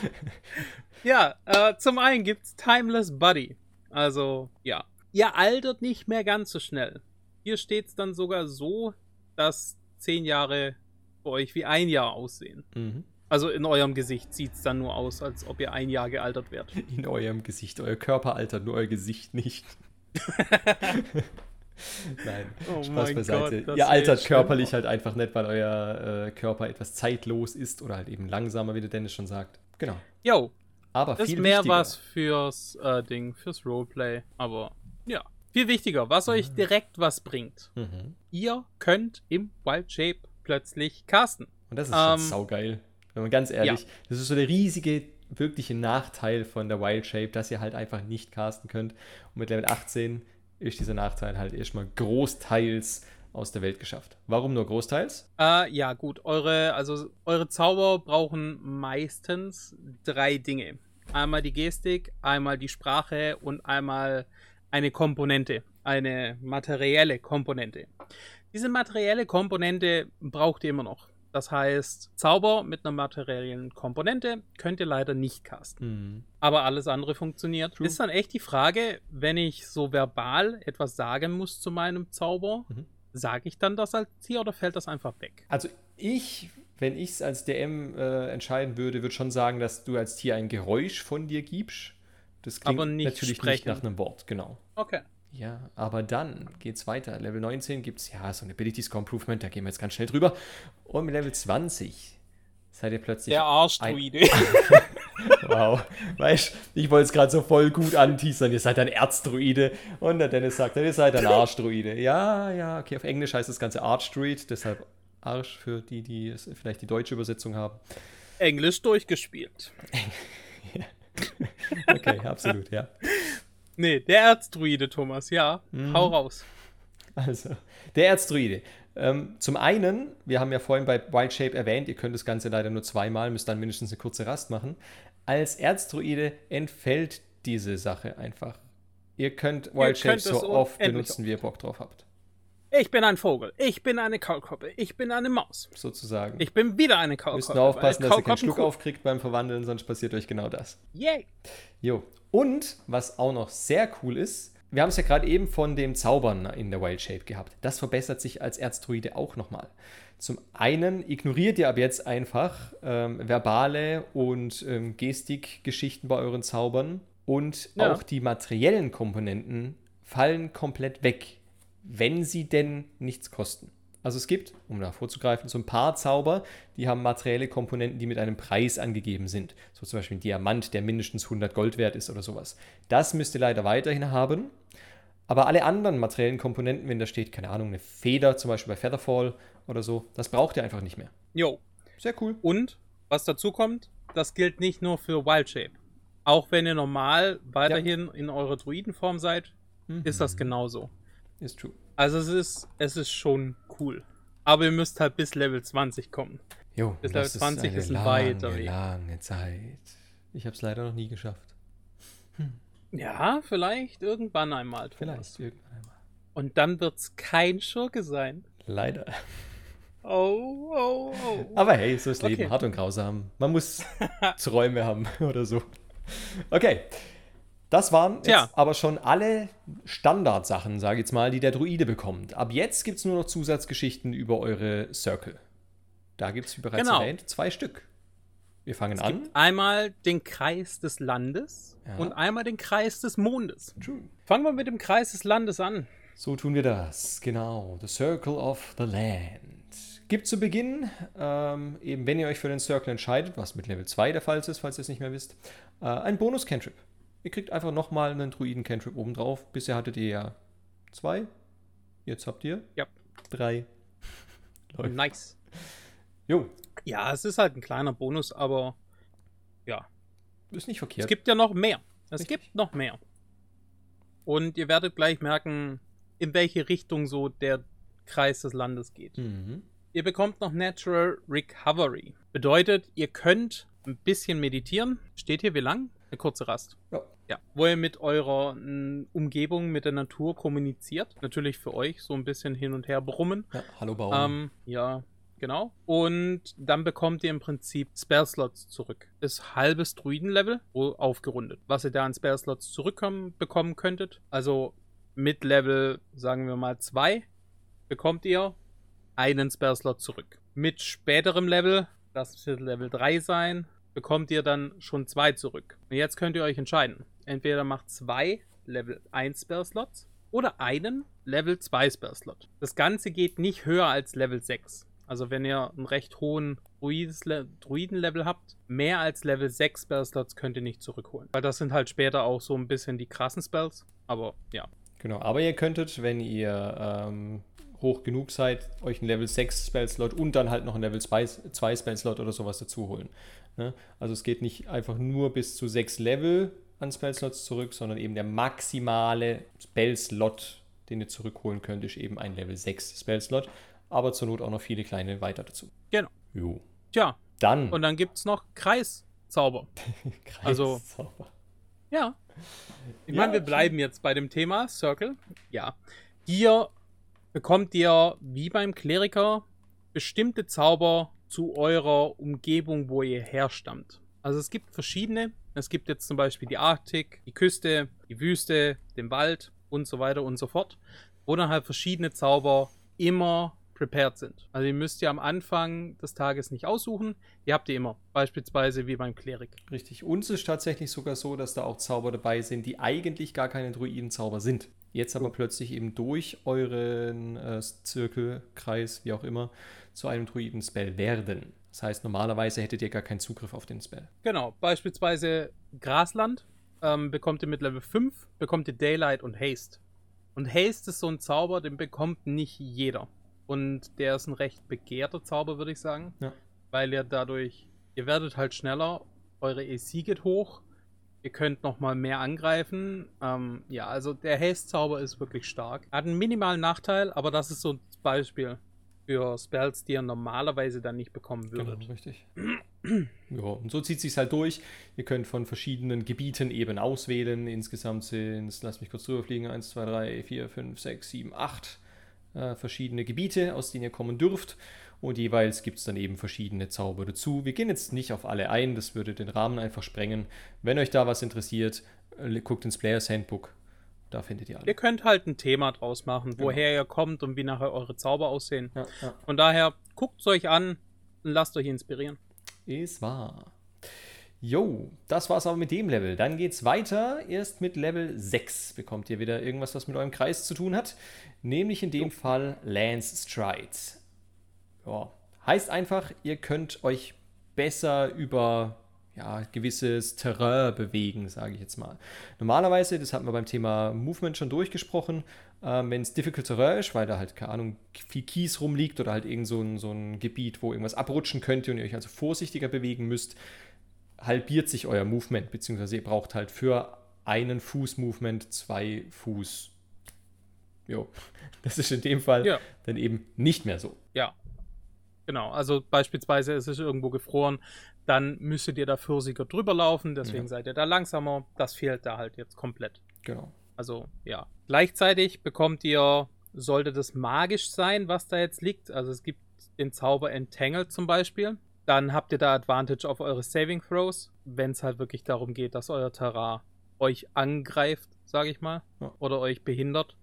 ja, äh, zum einen gibt es Timeless Buddy. Also, ja. Ihr altert nicht mehr ganz so schnell. Hier steht es dann sogar so, dass zehn Jahre für euch wie ein Jahr aussehen. Mhm. Also in eurem Gesicht sieht es dann nur aus, als ob ihr ein Jahr gealtert wärt. In eurem Gesicht. Euer Körper altert, nur euer Gesicht nicht. Nein, oh Spaß beiseite. Gott, ihr altert körperlich schlimm. halt einfach nicht, weil euer äh, Körper etwas zeitlos ist oder halt eben langsamer, wie der Dennis schon sagt. Genau. Jo. Aber das viel ist mehr wichtiger. was fürs äh, Ding, fürs Roleplay. Aber ja. Viel wichtiger, was euch mhm. direkt was bringt. Mhm. Ihr könnt im Wild Shape plötzlich casten. Und das ist ähm, schon saugeil. Wenn man ganz ehrlich, ja. das ist so der riesige, wirkliche Nachteil von der Wild Shape, dass ihr halt einfach nicht casten könnt. Und mit Level 18 ist dieser Nachteil halt erstmal großteils aus der Welt geschafft. Warum nur großteils? Äh, ja, gut. Eure, also eure Zauber brauchen meistens drei Dinge. Einmal die Gestik, einmal die Sprache und einmal eine Komponente, eine materielle Komponente. Diese materielle Komponente braucht ihr immer noch. Das heißt, Zauber mit einer materiellen Komponente könnt ihr leider nicht casten. Mhm. Aber alles andere funktioniert. True. Ist dann echt die Frage, wenn ich so verbal etwas sagen muss zu meinem Zauber, mhm. sage ich dann das als Tier oder fällt das einfach weg? Also ich, wenn ich es als DM äh, entscheiden würde, würde schon sagen, dass du als Tier ein Geräusch von dir gibst. Das klingt natürlich sprechen. nicht nach einem Wort, genau. Okay. Ja, aber dann geht's weiter. Level 19 gibt es ja so eine Ability Score Improvement, da gehen wir jetzt ganz schnell drüber. Und mit Level 20 seid ihr plötzlich. Der Arschdruide. wow. Weißt ich wollte es gerade so voll gut anteasern. Ihr seid ein Erzdruide. Und der Dennis sagt, ihr seid ein Arschdruide. Ja, ja, okay. Auf Englisch heißt das Ganze Archdruid, deshalb Arsch für die, die vielleicht die deutsche Übersetzung haben. Englisch durchgespielt. okay, absolut, ja. Nee, der Erzdruide, Thomas, ja. Mhm. Hau raus. Also, der Erzdruide. Ähm, zum einen, wir haben ja vorhin bei Wild Shape erwähnt, ihr könnt das Ganze leider nur zweimal, müsst dann mindestens eine kurze Rast machen. Als Erzdruide entfällt diese Sache einfach. Ihr könnt Wild Shape so oft benutzen, wie ihr Bock drauf habt. Ich bin ein Vogel, ich bin eine Kaulquappe, ich bin eine Maus. Sozusagen. Ich bin wieder eine Kaulquappe. Müsst nur aufpassen, dass ihr keinen Schluck aufkriegt beim Verwandeln, sonst passiert euch genau das. Yay! Jo. Und was auch noch sehr cool ist, wir haben es ja gerade eben von dem Zaubern in der Wild Shape gehabt. Das verbessert sich als Erzdruide auch nochmal. Zum einen ignoriert ihr ab jetzt einfach ähm, verbale und ähm, Gestikgeschichten bei euren Zaubern und ja. auch die materiellen Komponenten fallen komplett weg wenn sie denn nichts kosten. Also es gibt, um da vorzugreifen, so ein paar Zauber, die haben materielle Komponenten, die mit einem Preis angegeben sind. So zum Beispiel ein Diamant, der mindestens 100 Gold wert ist oder sowas. Das müsst ihr leider weiterhin haben. Aber alle anderen materiellen Komponenten, wenn da steht, keine Ahnung, eine Feder, zum Beispiel bei Featherfall oder so, das braucht ihr einfach nicht mehr. Jo. Sehr cool. Und was dazu kommt, das gilt nicht nur für Wild Shape. Auch wenn ihr normal weiterhin in eurer Druidenform seid, ist das genauso. Ist true. Also es ist, es ist schon cool. Aber ihr müsst halt bis Level 20 kommen. Jo, Bis das Level 20 eine ist ein lange, weiter Weg. lange Zeit. Ich habe es leider noch nie geschafft. Ja, vielleicht irgendwann einmal. Thomas. Vielleicht irgendwann einmal. Und dann wird's kein Schurke sein. Leider. Oh, oh, oh. Aber hey, so ist Leben, Okay. hart und grausam. Man muss Träume haben oder so. Okay. Das waren jetzt Tja. aber schon alle Standardsachen, sage ich jetzt mal, die der Druide bekommt. Ab jetzt gibt es nur noch Zusatzgeschichten über eure Circle. Da gibt es, wie bereits Genau. erwähnt, zwei Stück. Wir fangen an. Einmal den Kreis des Landes Ja. und einmal den Kreis des Mondes. True. Fangen wir mit dem Kreis des Landes an. So tun wir das, genau. The Circle of the Land. Gibt zu Beginn, ähm, eben wenn ihr euch für den Circle entscheidet, was mit Level 2 der Fall ist, falls ihr es nicht mehr wisst, äh, ein Bonus-Cantrip. Ihr kriegt einfach nochmal einen Druiden-Cantrip obendrauf. Bisher hattet ihr ja zwei. Jetzt habt ihr Ja. drei. Läuft. Nice. Jo, Ja, es ist halt ein kleiner Bonus, aber ja, ist nicht es verkehrt. gibt ja noch mehr. Es Richtig. gibt noch mehr. Und ihr werdet gleich merken, in welche Richtung so der Kreis des Landes geht. Mhm. Ihr bekommt noch Natural Recovery. Bedeutet, ihr könnt ein bisschen meditieren. Steht hier wie lang? Eine kurze Rast. Ja. Ja, wo ihr mit eurer mm, Umgebung, mit der Natur kommuniziert. Natürlich für euch so ein bisschen hin und her brummen. ja, hallo Baum. Ähm, ja, genau. Und dann bekommt ihr im Prinzip Spell-Slots zurück. Ist halbes Druiden-Level, wo aufgerundet. Was ihr da an Spell-Slots zurückkommen bekommen könntet. Also mit Level, sagen wir mal 2, bekommt ihr einen Spell-Slot zurück. Mit späterem Level, das wird Level 3 sein, bekommt ihr dann schon zwei zurück. Und jetzt könnt ihr euch entscheiden. Entweder macht zwei Level 1 Spell-Slots oder einen Level 2 Spell-Slot. Das Ganze geht nicht höher als Level 6. Also wenn ihr einen recht hohen Druiden-Level habt, mehr als Level 6 Spell-Slots könnt ihr nicht zurückholen. Weil das sind halt später auch so ein bisschen die krassen Spells. Aber ja. Genau, aber ihr könntet, wenn ihr ähm, hoch genug seid, euch einen Level 6 Spell-Slot und dann halt noch einen Level 2 2 Spell-Slot oder sowas dazu holen. Ne? Also es geht nicht einfach nur bis zu 6 Level an Spell-Slots zurück, sondern eben der maximale Spell-Slot, den ihr zurückholen könnt, ist eben ein Level 6 Spell-Slot, aber zur Not auch noch viele kleine weiter dazu. Genau. Jo. Tja, Dann und dann gibt es noch Kreiszauber. also- Kreiszauber. Ja. Ich Ja, meine, wir schon. bleiben jetzt bei dem Thema Circle. Ja. Hier bekommt ihr, wie beim Kleriker, bestimmte Zauber zu eurer Umgebung, wo ihr herstammt. Also es gibt verschiedene. Es gibt jetzt zum Beispiel die Arktik, die Küste, die Wüste, den Wald und so weiter und so fort, wo dann halt verschiedene Zauber immer prepared sind. Also ihr müsst ja am Anfang des Tages nicht aussuchen. Die habt ihr immer. Beispielsweise wie beim Klerik. Richtig. Uns ist tatsächlich sogar so, dass da auch Zauber dabei sind, die eigentlich gar keine Druidenzauber sind. Jetzt aber plötzlich eben durch euren äh, Zirkelkreis, wie auch immer, zu einem Druiden-Spell werden. Das heißt, normalerweise hättet ihr gar keinen Zugriff auf den Spell. Genau, beispielsweise Grasland ähm, bekommt ihr mit Level 5, bekommt ihr Daylight und Haste. Und Haste ist so ein Zauber, den bekommt nicht jeder. Und der ist ein recht begehrter Zauber, würde ich sagen. Ja. Weil ihr dadurch, ihr werdet halt schneller, eure AC geht hoch, ihr könnt nochmal mehr angreifen. Ähm, ja, also der Haste-Zauber ist wirklich stark. Hat einen minimalen Nachteil, aber das ist so ein Beispiel für Spells, die ihr normalerweise dann nicht bekommen würdet. Genau, richtig. ja, und so zieht sich halt durch. Ihr könnt von verschiedenen Gebieten eben auswählen. Insgesamt sind es, lasst mich kurz drüber fliegen, 1, 2, 3, 4, 5, 6, 7, 8 äh, verschiedene Gebiete, aus denen ihr kommen dürft. Und jeweils gibt es dann eben verschiedene Zauber dazu. Wir gehen jetzt nicht auf alle ein, das würde den Rahmen einfach sprengen. Wenn euch da was interessiert, guckt ins Players Handbook. Da findet ihr alle. Ihr könnt halt ein Thema draus machen, Genau. woher ihr kommt und wie nachher eure Zauber aussehen. Ja, ja. Von daher, guckt es euch an und lasst euch inspirieren. Ist wahr. Jo, das war's aber mit dem Level. Dann geht's weiter. Erst mit Level 6 bekommt ihr wieder irgendwas, was mit eurem Kreis zu tun hat. Nämlich in dem Fall Lance Strides. Ja, heißt einfach, ihr könnt euch besser über ja, gewisses Terrain bewegen, sage ich jetzt mal. Normalerweise, das hatten wir beim Thema Movement schon durchgesprochen, ähm, wenn es Difficult Terrain ist, weil da halt, keine Ahnung, viel Kies rumliegt oder halt irgend so ein, so ein Gebiet, wo irgendwas abrutschen könnte und ihr euch also vorsichtiger bewegen müsst, halbiert sich euer Movement, beziehungsweise ihr braucht halt für einen Fuß-Movement zwei Fuß. Jo, das ist in dem Fall ja. dann eben nicht mehr so. Ja, Genau, also beispielsweise ist es irgendwo gefroren, dann müsstet ihr da fürsiger drüber laufen, deswegen ja. seid ihr da langsamer. Das fehlt da halt jetzt komplett. Genau. Also ja. Gleichzeitig bekommt ihr, sollte das magisch sein, was da jetzt liegt. Also es gibt den Zauber Entangled zum Beispiel. Dann habt ihr da Advantage auf eure Saving Throws, wenn es halt wirklich darum geht, dass euer Terrain euch angreift, sage ich mal, ja. oder euch behindert.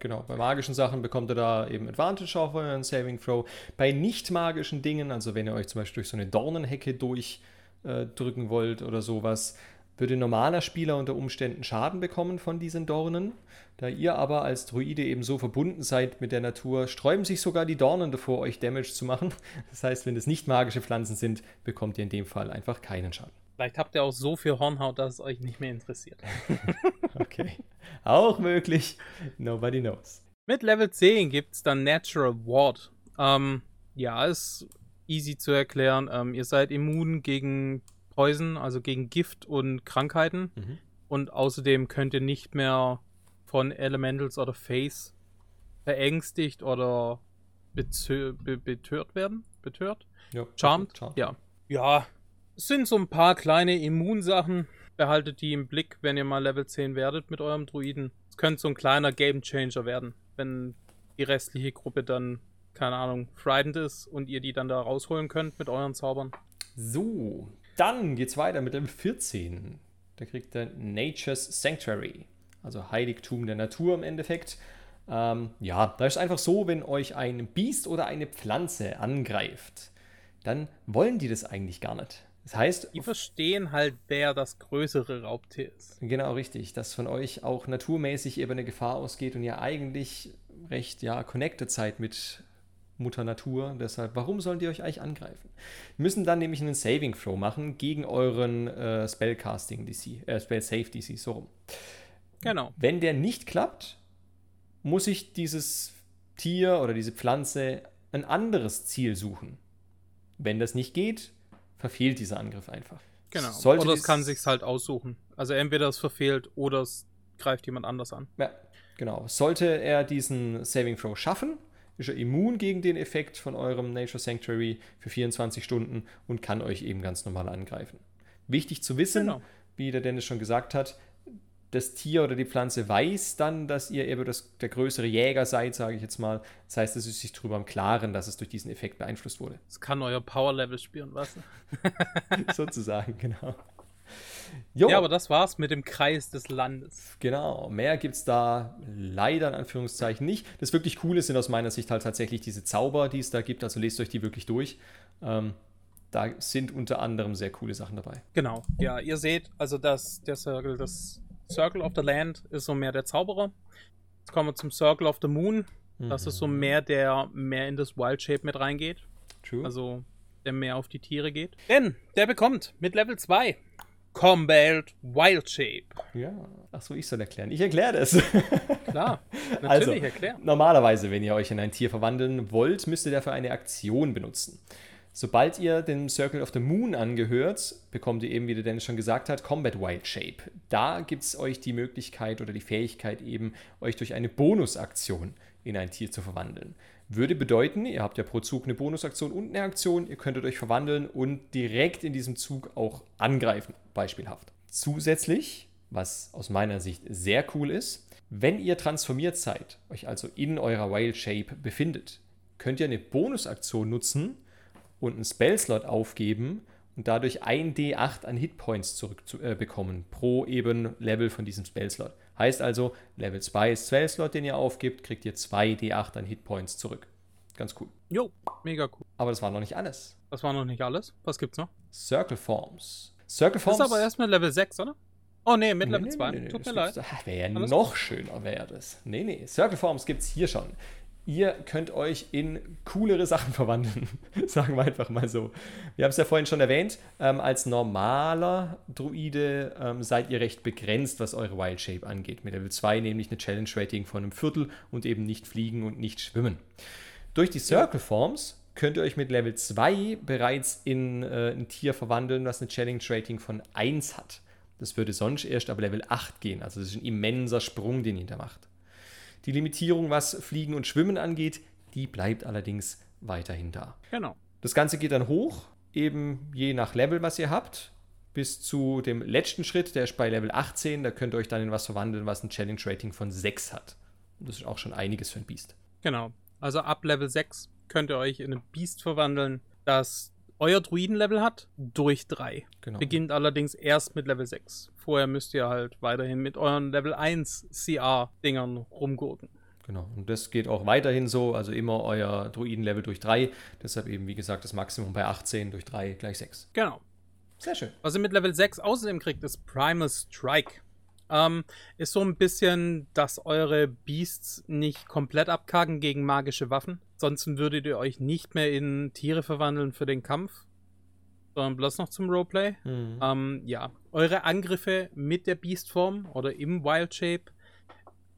Genau, bei magischen Sachen bekommt ihr da eben Advantage auf euren Saving Throw. Bei nicht magischen Dingen, also wenn ihr euch zum Beispiel durch so eine Dornenhecke durchdrücken äh, wollt oder sowas, würde normaler Spieler unter Umständen Schaden bekommen von diesen Dornen. Da ihr aber als Druide eben so verbunden seid mit der Natur, sträuben sich sogar die Dornen davor, euch Damage zu machen. Das heißt, wenn es nicht magische Pflanzen sind, bekommt ihr in dem Fall einfach keinen Schaden. Vielleicht habt ihr auch so viel Hornhaut, dass es euch nicht mehr interessiert. okay. Auch möglich. Nobody knows. Mit Level 10 gibt es dann Natural Ward. Ähm, ja, ist easy zu erklären. Ähm, ihr seid immun gegen Poison, also gegen Gift und Krankheiten. Mhm. Und außerdem könnt ihr nicht mehr von Elementals oder Face verängstigt oder betört werden. Betört? Ja, Charmed? Charmed. Ja. Ja, sind so ein paar kleine Immunsachen. Behaltet die im Blick, wenn ihr mal Level 10 werdet mit eurem Druiden. Es könnte so ein kleiner Game Changer werden, wenn die restliche Gruppe dann, keine Ahnung, frightened ist und ihr die dann da rausholen könnt mit euren Zaubern. So, dann geht's weiter mit Level 14. Da kriegt ihr Nature's Sanctuary, also Heiligtum der Natur im Endeffekt. Ähm, ja, da ist einfach so, wenn euch ein Biest oder eine Pflanze angreift, dann wollen die das eigentlich gar nicht. Das heißt. Die verstehen halt, wer das größere Raubtier ist. Genau, richtig. Dass von euch auch naturmäßig eben eine Gefahr ausgeht und ihr eigentlich recht, ja, connected seid mit Mutter Natur. Deshalb, warum sollen die euch eigentlich angreifen? Wir müssen dann nämlich einen Saving Throw machen gegen euren äh, Spellcasting DC, äh, Spell Save DC, so rum. Genau. Wenn der nicht klappt, muss ich dieses Tier oder diese Pflanze ein anderes Ziel suchen. Wenn das nicht geht, verfehlt dieser Angriff einfach. Genau. Sollte oder es kann sich halt aussuchen. Also entweder es verfehlt oder es greift jemand anders an. Ja, genau. Sollte er diesen Saving Throw schaffen, ist er immun gegen den Effekt von eurem Nature Sanctuary für 24 Stunden und kann euch eben ganz normal angreifen. Wichtig zu wissen, genau. wie der Dennis schon gesagt hat, das Tier oder die Pflanze weiß dann, dass ihr eben das, der größere Jäger seid, sage ich jetzt mal. Das heißt, es ist sich darüber im Klaren, dass es durch diesen Effekt beeinflusst wurde. Es kann euer Power-Level spüren, was? Sozusagen, genau. Jo. Ja, aber das war's mit dem Kreis des Landes. Genau, mehr gibt's da leider in Anführungszeichen nicht. Das wirklich Coole sind aus meiner Sicht halt tatsächlich diese Zauber, die es da gibt. Also lest euch die wirklich durch. Ähm, da sind unter anderem sehr coole Sachen dabei. Genau, ja, ihr seht, also dass der Circle, das Circle of the Land ist so mehr der Zauberer. Jetzt kommen wir zum Circle of the Moon. Das mhm. ist so mhm. mehr der mehr in das Wild Shape mit reingeht. True. Also der mehr auf die Tiere geht. Denn der bekommt mit Level 2 Combat Wild Shape. Ja, achso, ich soll erklären. Ich erkläre das. Klar, natürlich also, erklären. Normalerweise, wenn ihr euch in ein Tier verwandeln wollt, müsst ihr dafür eine Aktion benutzen. Sobald ihr dem Circle of the Moon angehört, bekommt ihr eben, wie der Dennis schon gesagt hat, Combat Wild Shape. Da gibt es euch die Möglichkeit oder die Fähigkeit eben, euch durch eine Bonusaktion in ein Tier zu verwandeln. Würde bedeuten, ihr habt ja pro Zug eine Bonusaktion und eine Aktion, ihr könntet euch verwandeln und direkt in diesem Zug auch angreifen, beispielhaft. Zusätzlich, was aus meiner Sicht sehr cool ist, wenn ihr transformiert seid, euch also in eurer Wild Shape befindet, könnt ihr eine Bonusaktion nutzen, und einen Spellslot aufgeben und dadurch ein D8 an Hitpoints zurückbekommen äh, pro eben Level von diesem Spellslot. Heißt also, Level 2 ist Spellslot, den ihr aufgibt, kriegt ihr 2 D8 an Hitpoints zurück. Ganz cool. Jo, mega cool. Aber das war noch nicht alles. Das war noch nicht alles. Was gibt's noch? Circle Forms. Circle Forms. Das ist aber erst mit Level 6, oder? Oh nee, mit Level 2. Nee, nee, Tut mir leid. Wäre ja Alles noch schöner, wäre das. Nee, nee. Circle Forms gibt es hier schon. Ihr könnt euch in coolere Sachen verwandeln. Sagen wir einfach mal so. Wir haben es ja vorhin schon erwähnt. Ähm, als normaler Druide ähm, seid ihr recht begrenzt, was eure Wild Shape angeht. Mit Level 2 nämlich eine Challenge Rating von einem Viertel und eben nicht fliegen und nicht schwimmen. Durch die Circle Forms könnt ihr euch mit Level 2 bereits in äh, ein Tier verwandeln, was eine Challenge Rating von 1 hat. Das würde sonst erst ab Level 8 gehen. Also das ist ein immenser Sprung, den ihr da macht. Die Limitierung, was Fliegen und Schwimmen angeht, die bleibt allerdings weiterhin da. Genau. Das Ganze geht dann hoch, eben je nach Level, was ihr habt, bis zu dem letzten Schritt, der ist bei Level 18. Da könnt ihr euch dann in was verwandeln, was ein Challenge Rating von 6 hat. Und das ist auch schon einiges für ein Biest. Genau. Also ab Level 6 könnt ihr euch in ein Biest verwandeln, das euer Druidenlevel hat, durch 3. Genau. Beginnt allerdings erst mit Level 6. Vorher müsst ihr halt weiterhin mit euren Level 1 CR-Dingern rumgurken. Genau, und das geht auch weiterhin so, also immer euer Druidenlevel durch 3. Deshalb eben, wie gesagt, das Maximum bei 18 durch 3 gleich 6. Genau. Sehr schön. Was ihr mit Level 6 außerdem kriegt, ist Primal Strike. Ähm, ist so ein bisschen, dass eure Beasts nicht komplett abkacken gegen magische Waffen. Sonst würdet ihr euch nicht mehr in Tiere verwandeln für den Kampf, sondern bloß noch zum Roleplay. Mhm. Ähm, ja, eure Angriffe mit der Beastform oder im Wild Shape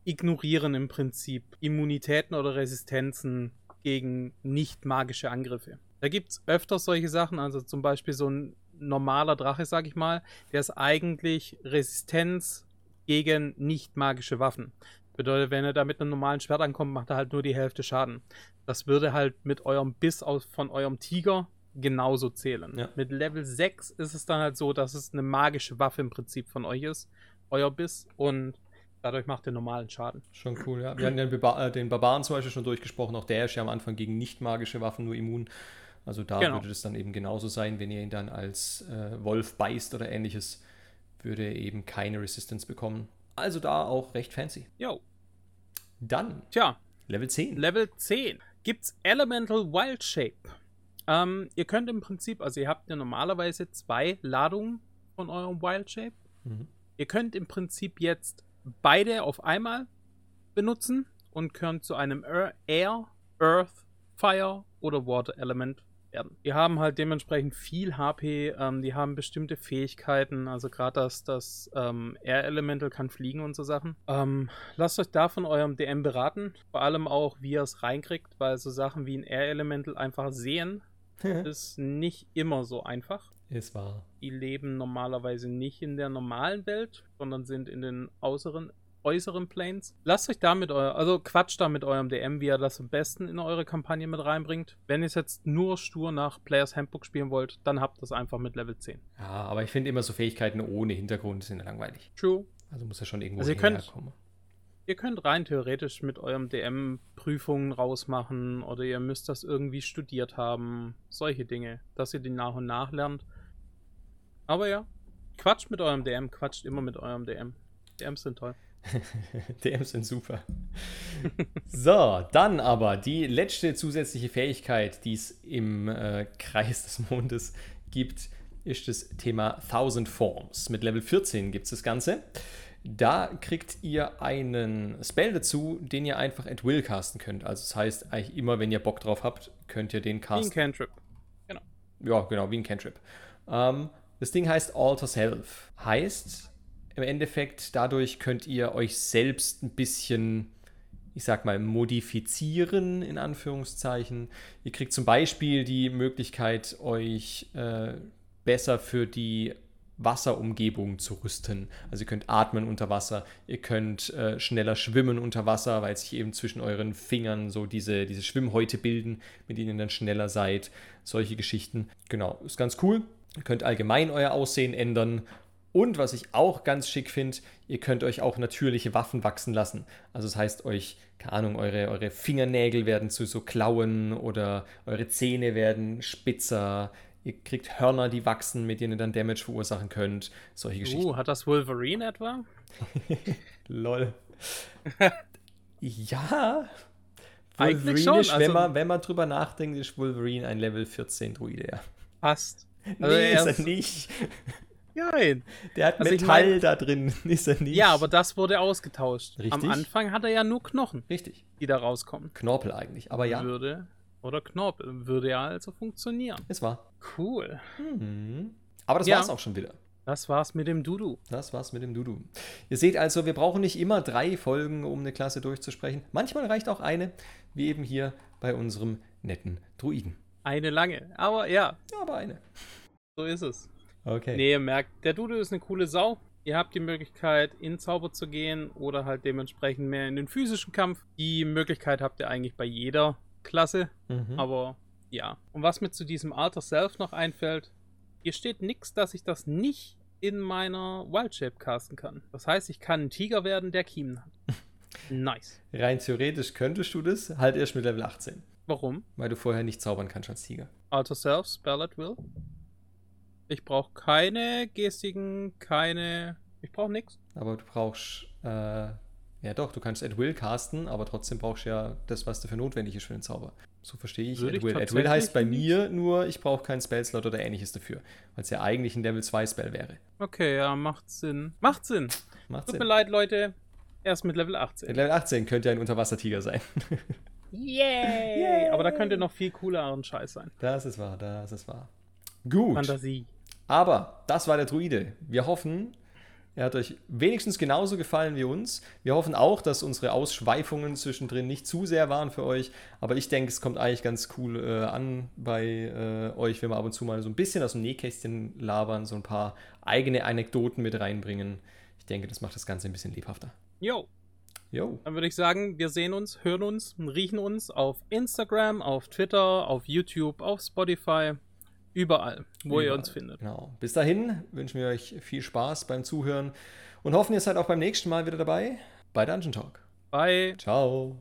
ignorieren im Prinzip Immunitäten oder Resistenzen gegen nicht magische Angriffe. Da gibt es öfter solche Sachen, also zum Beispiel so ein normaler Drache, sag ich mal, der ist eigentlich Resistenz gegen nicht magische Waffen. Bedeutet, wenn er da mit einem normalen Schwert ankommt, macht er halt nur die Hälfte Schaden. Das würde halt mit eurem Biss aus, von eurem Tiger genauso zählen. Ja. Mit Level 6 ist es dann halt so, dass es eine magische Waffe im Prinzip von euch ist, euer Biss, und dadurch macht ihr normalen Schaden. Schon cool, ja. Wir hatten den, äh, den Barbaren zum Beispiel schon durchgesprochen, auch der ist ja am Anfang gegen nicht magische Waffen nur immun. Also da genau. würde das dann eben genauso sein, wenn ihr ihn dann als äh, Wolf beißt oder ähnliches würde eben keine Resistance bekommen. Also da auch recht fancy. Jo. Dann. Tja. Level 10. Level 10. Gibt's Elemental Wild Shape. Ähm, ihr könnt im Prinzip, also ihr habt ja normalerweise zwei Ladungen von eurem Wild Shape. Mhm. Ihr könnt im Prinzip jetzt beide auf einmal benutzen und könnt zu einem Air, Earth, Fire oder Water Element werden. Die haben halt dementsprechend viel HP, ähm, die haben bestimmte Fähigkeiten, also gerade das, das ähm, Air Elemental kann fliegen und so Sachen. Ähm, lasst euch da von eurem DM beraten, vor allem auch, wie ihr es reinkriegt, weil so Sachen wie ein Air Elemental einfach sehen ist nicht immer so einfach. Ist wahr. Die leben normalerweise nicht in der normalen Welt, sondern sind in den äußeren äußeren Planes. Lasst euch da mit euer, also quatscht da mit eurem DM, wie ihr das am besten in eure Kampagne mit reinbringt. Wenn ihr es jetzt nur stur nach Players Handbook spielen wollt, dann habt das einfach mit Level 10. Ja, aber ich finde immer so Fähigkeiten ohne Hintergrund sind langweilig. True. Also muss ja schon irgendwo also ihr könnt, Ihr könnt rein theoretisch mit eurem DM Prüfungen rausmachen oder ihr müsst das irgendwie studiert haben. Solche Dinge, dass ihr die nach und nach lernt. Aber ja, quatscht mit eurem DM, quatscht immer mit eurem DM. DMs sind toll. DMs sind super. so, dann aber die letzte zusätzliche Fähigkeit, die es im äh, Kreis des Mondes gibt, ist das Thema 1000 Forms. Mit Level 14 gibt es das Ganze. Da kriegt ihr einen Spell dazu, den ihr einfach at will casten könnt. Also das heißt, eigentlich immer, wenn ihr Bock drauf habt, könnt ihr den casten. Wie ein Cantrip. Genau. Ja, genau, wie ein Cantrip. Ähm, das Ding heißt Alter Self. Heißt, im Endeffekt, dadurch könnt ihr euch selbst ein bisschen, ich sag mal, modifizieren, in Anführungszeichen. Ihr kriegt zum Beispiel die Möglichkeit, euch äh, besser für die Wasserumgebung zu rüsten. Also ihr könnt atmen unter Wasser, ihr könnt äh, schneller schwimmen unter Wasser, weil sich eben zwischen euren Fingern so diese, diese Schwimmhäute bilden, mit denen ihr dann schneller seid. Solche Geschichten. Genau, ist ganz cool. Ihr könnt allgemein euer Aussehen ändern und was ich auch ganz schick finde, ihr könnt euch auch natürliche Waffen wachsen lassen. Also das heißt euch, keine Ahnung, eure, eure Fingernägel werden zu so Klauen oder eure Zähne werden spitzer. Ihr kriegt Hörner, die wachsen, mit denen ihr dann Damage verursachen könnt. Solche uh, Geschichten. Uh, hat das Wolverine etwa? Lol. ja, Eigentlich schon, Wolverine ist, wenn, also- man, wenn man drüber nachdenkt, ist Wolverine ein Level 14 Druide, ja. Passt. Also nee, er ist- er nicht. Nein. Der hat Also ich Metall mein- da drin, ist er nicht. Ja, aber das wurde ausgetauscht. Am Richtig. Anfang hat er ja nur Knochen, Richtig. die da rauskommen. Knorpel eigentlich, aber ja, Würde oder Knorpel würde ja also funktionieren. es war. Cool. Mhm. Aber das Ja. war's auch schon wieder. Das war's mit dem Dudu. Das war's mit dem Dudu. Ihr seht also, wir brauchen nicht immer drei Folgen, um eine Klasse durchzusprechen. Manchmal reicht auch eine, wie eben hier bei unserem netten Druiden. Eine lange. Aber ja, Ja, aber eine. so ist es. Okay. Nee, ihr merkt, der Dudu ist eine coole Sau. Ihr habt die Möglichkeit, in Zauber zu gehen oder halt dementsprechend mehr in den physischen Kampf. Die Möglichkeit habt ihr eigentlich bei jeder Klasse. Mhm. Aber ja. Und was mir zu diesem Alter Self noch einfällt, hier steht nichts, dass ich das nicht in meiner Wild Shape casten kann. Das heißt, ich kann ein Tiger werden, der Kiemen hat. nice. Rein theoretisch könntest du das, halt erst mit Level 18, Warum? weil du vorher nicht zaubern kannst als Tiger. Alter Self, Spell at Will. Ich brauche keine Gestiken, keine. Ich brauche nichts. Aber du brauchst, äh, ja doch, du kannst at will casten, aber trotzdem brauchst du ja das, was dafür notwendig ist für den Zauber. So verstehe ich Würde at will. At will heißt bei mir nur, ich brauche keinen Spellslot oder ähnliches dafür, weil es ja eigentlich ein Level 2 Spell wäre. Okay, ja, macht Sinn. Macht Sinn. Macht Tut Sinn. mir leid, Leute. Erst mit Level At 18. Level 18 könnte ja ein Unterwassertiger sein. Yay! Aber da könnte noch viel cooleren Scheiß sein. Das ist wahr, das ist wahr. Gut. Fantasie. Aber das war der Druide. Wir hoffen, er hat euch wenigstens genauso gefallen wie uns. Wir hoffen auch, dass unsere Ausschweifungen zwischendrin nicht zu sehr waren für euch. Aber ich denke, es kommt eigentlich ganz cool äh, an bei äh, euch, wenn wir ab und zu mal so ein bisschen aus dem Nähkästchen labern, so ein paar eigene Anekdoten mit reinbringen. Ich denke, das macht das Ganze ein bisschen lebhafter. Jo, Jo. dann würde ich sagen, wir sehen uns, hören uns riechen uns auf Instagram, auf Twitter, auf YouTube, auf Spotify, überall, wo ihr Überall. uns findet. Genau. Bis dahin wünschen wir euch viel Spaß beim Zuhören und hoffen, ihr seid auch beim nächsten Mal wieder dabei bei Dungeon Talk. Bye. Ciao.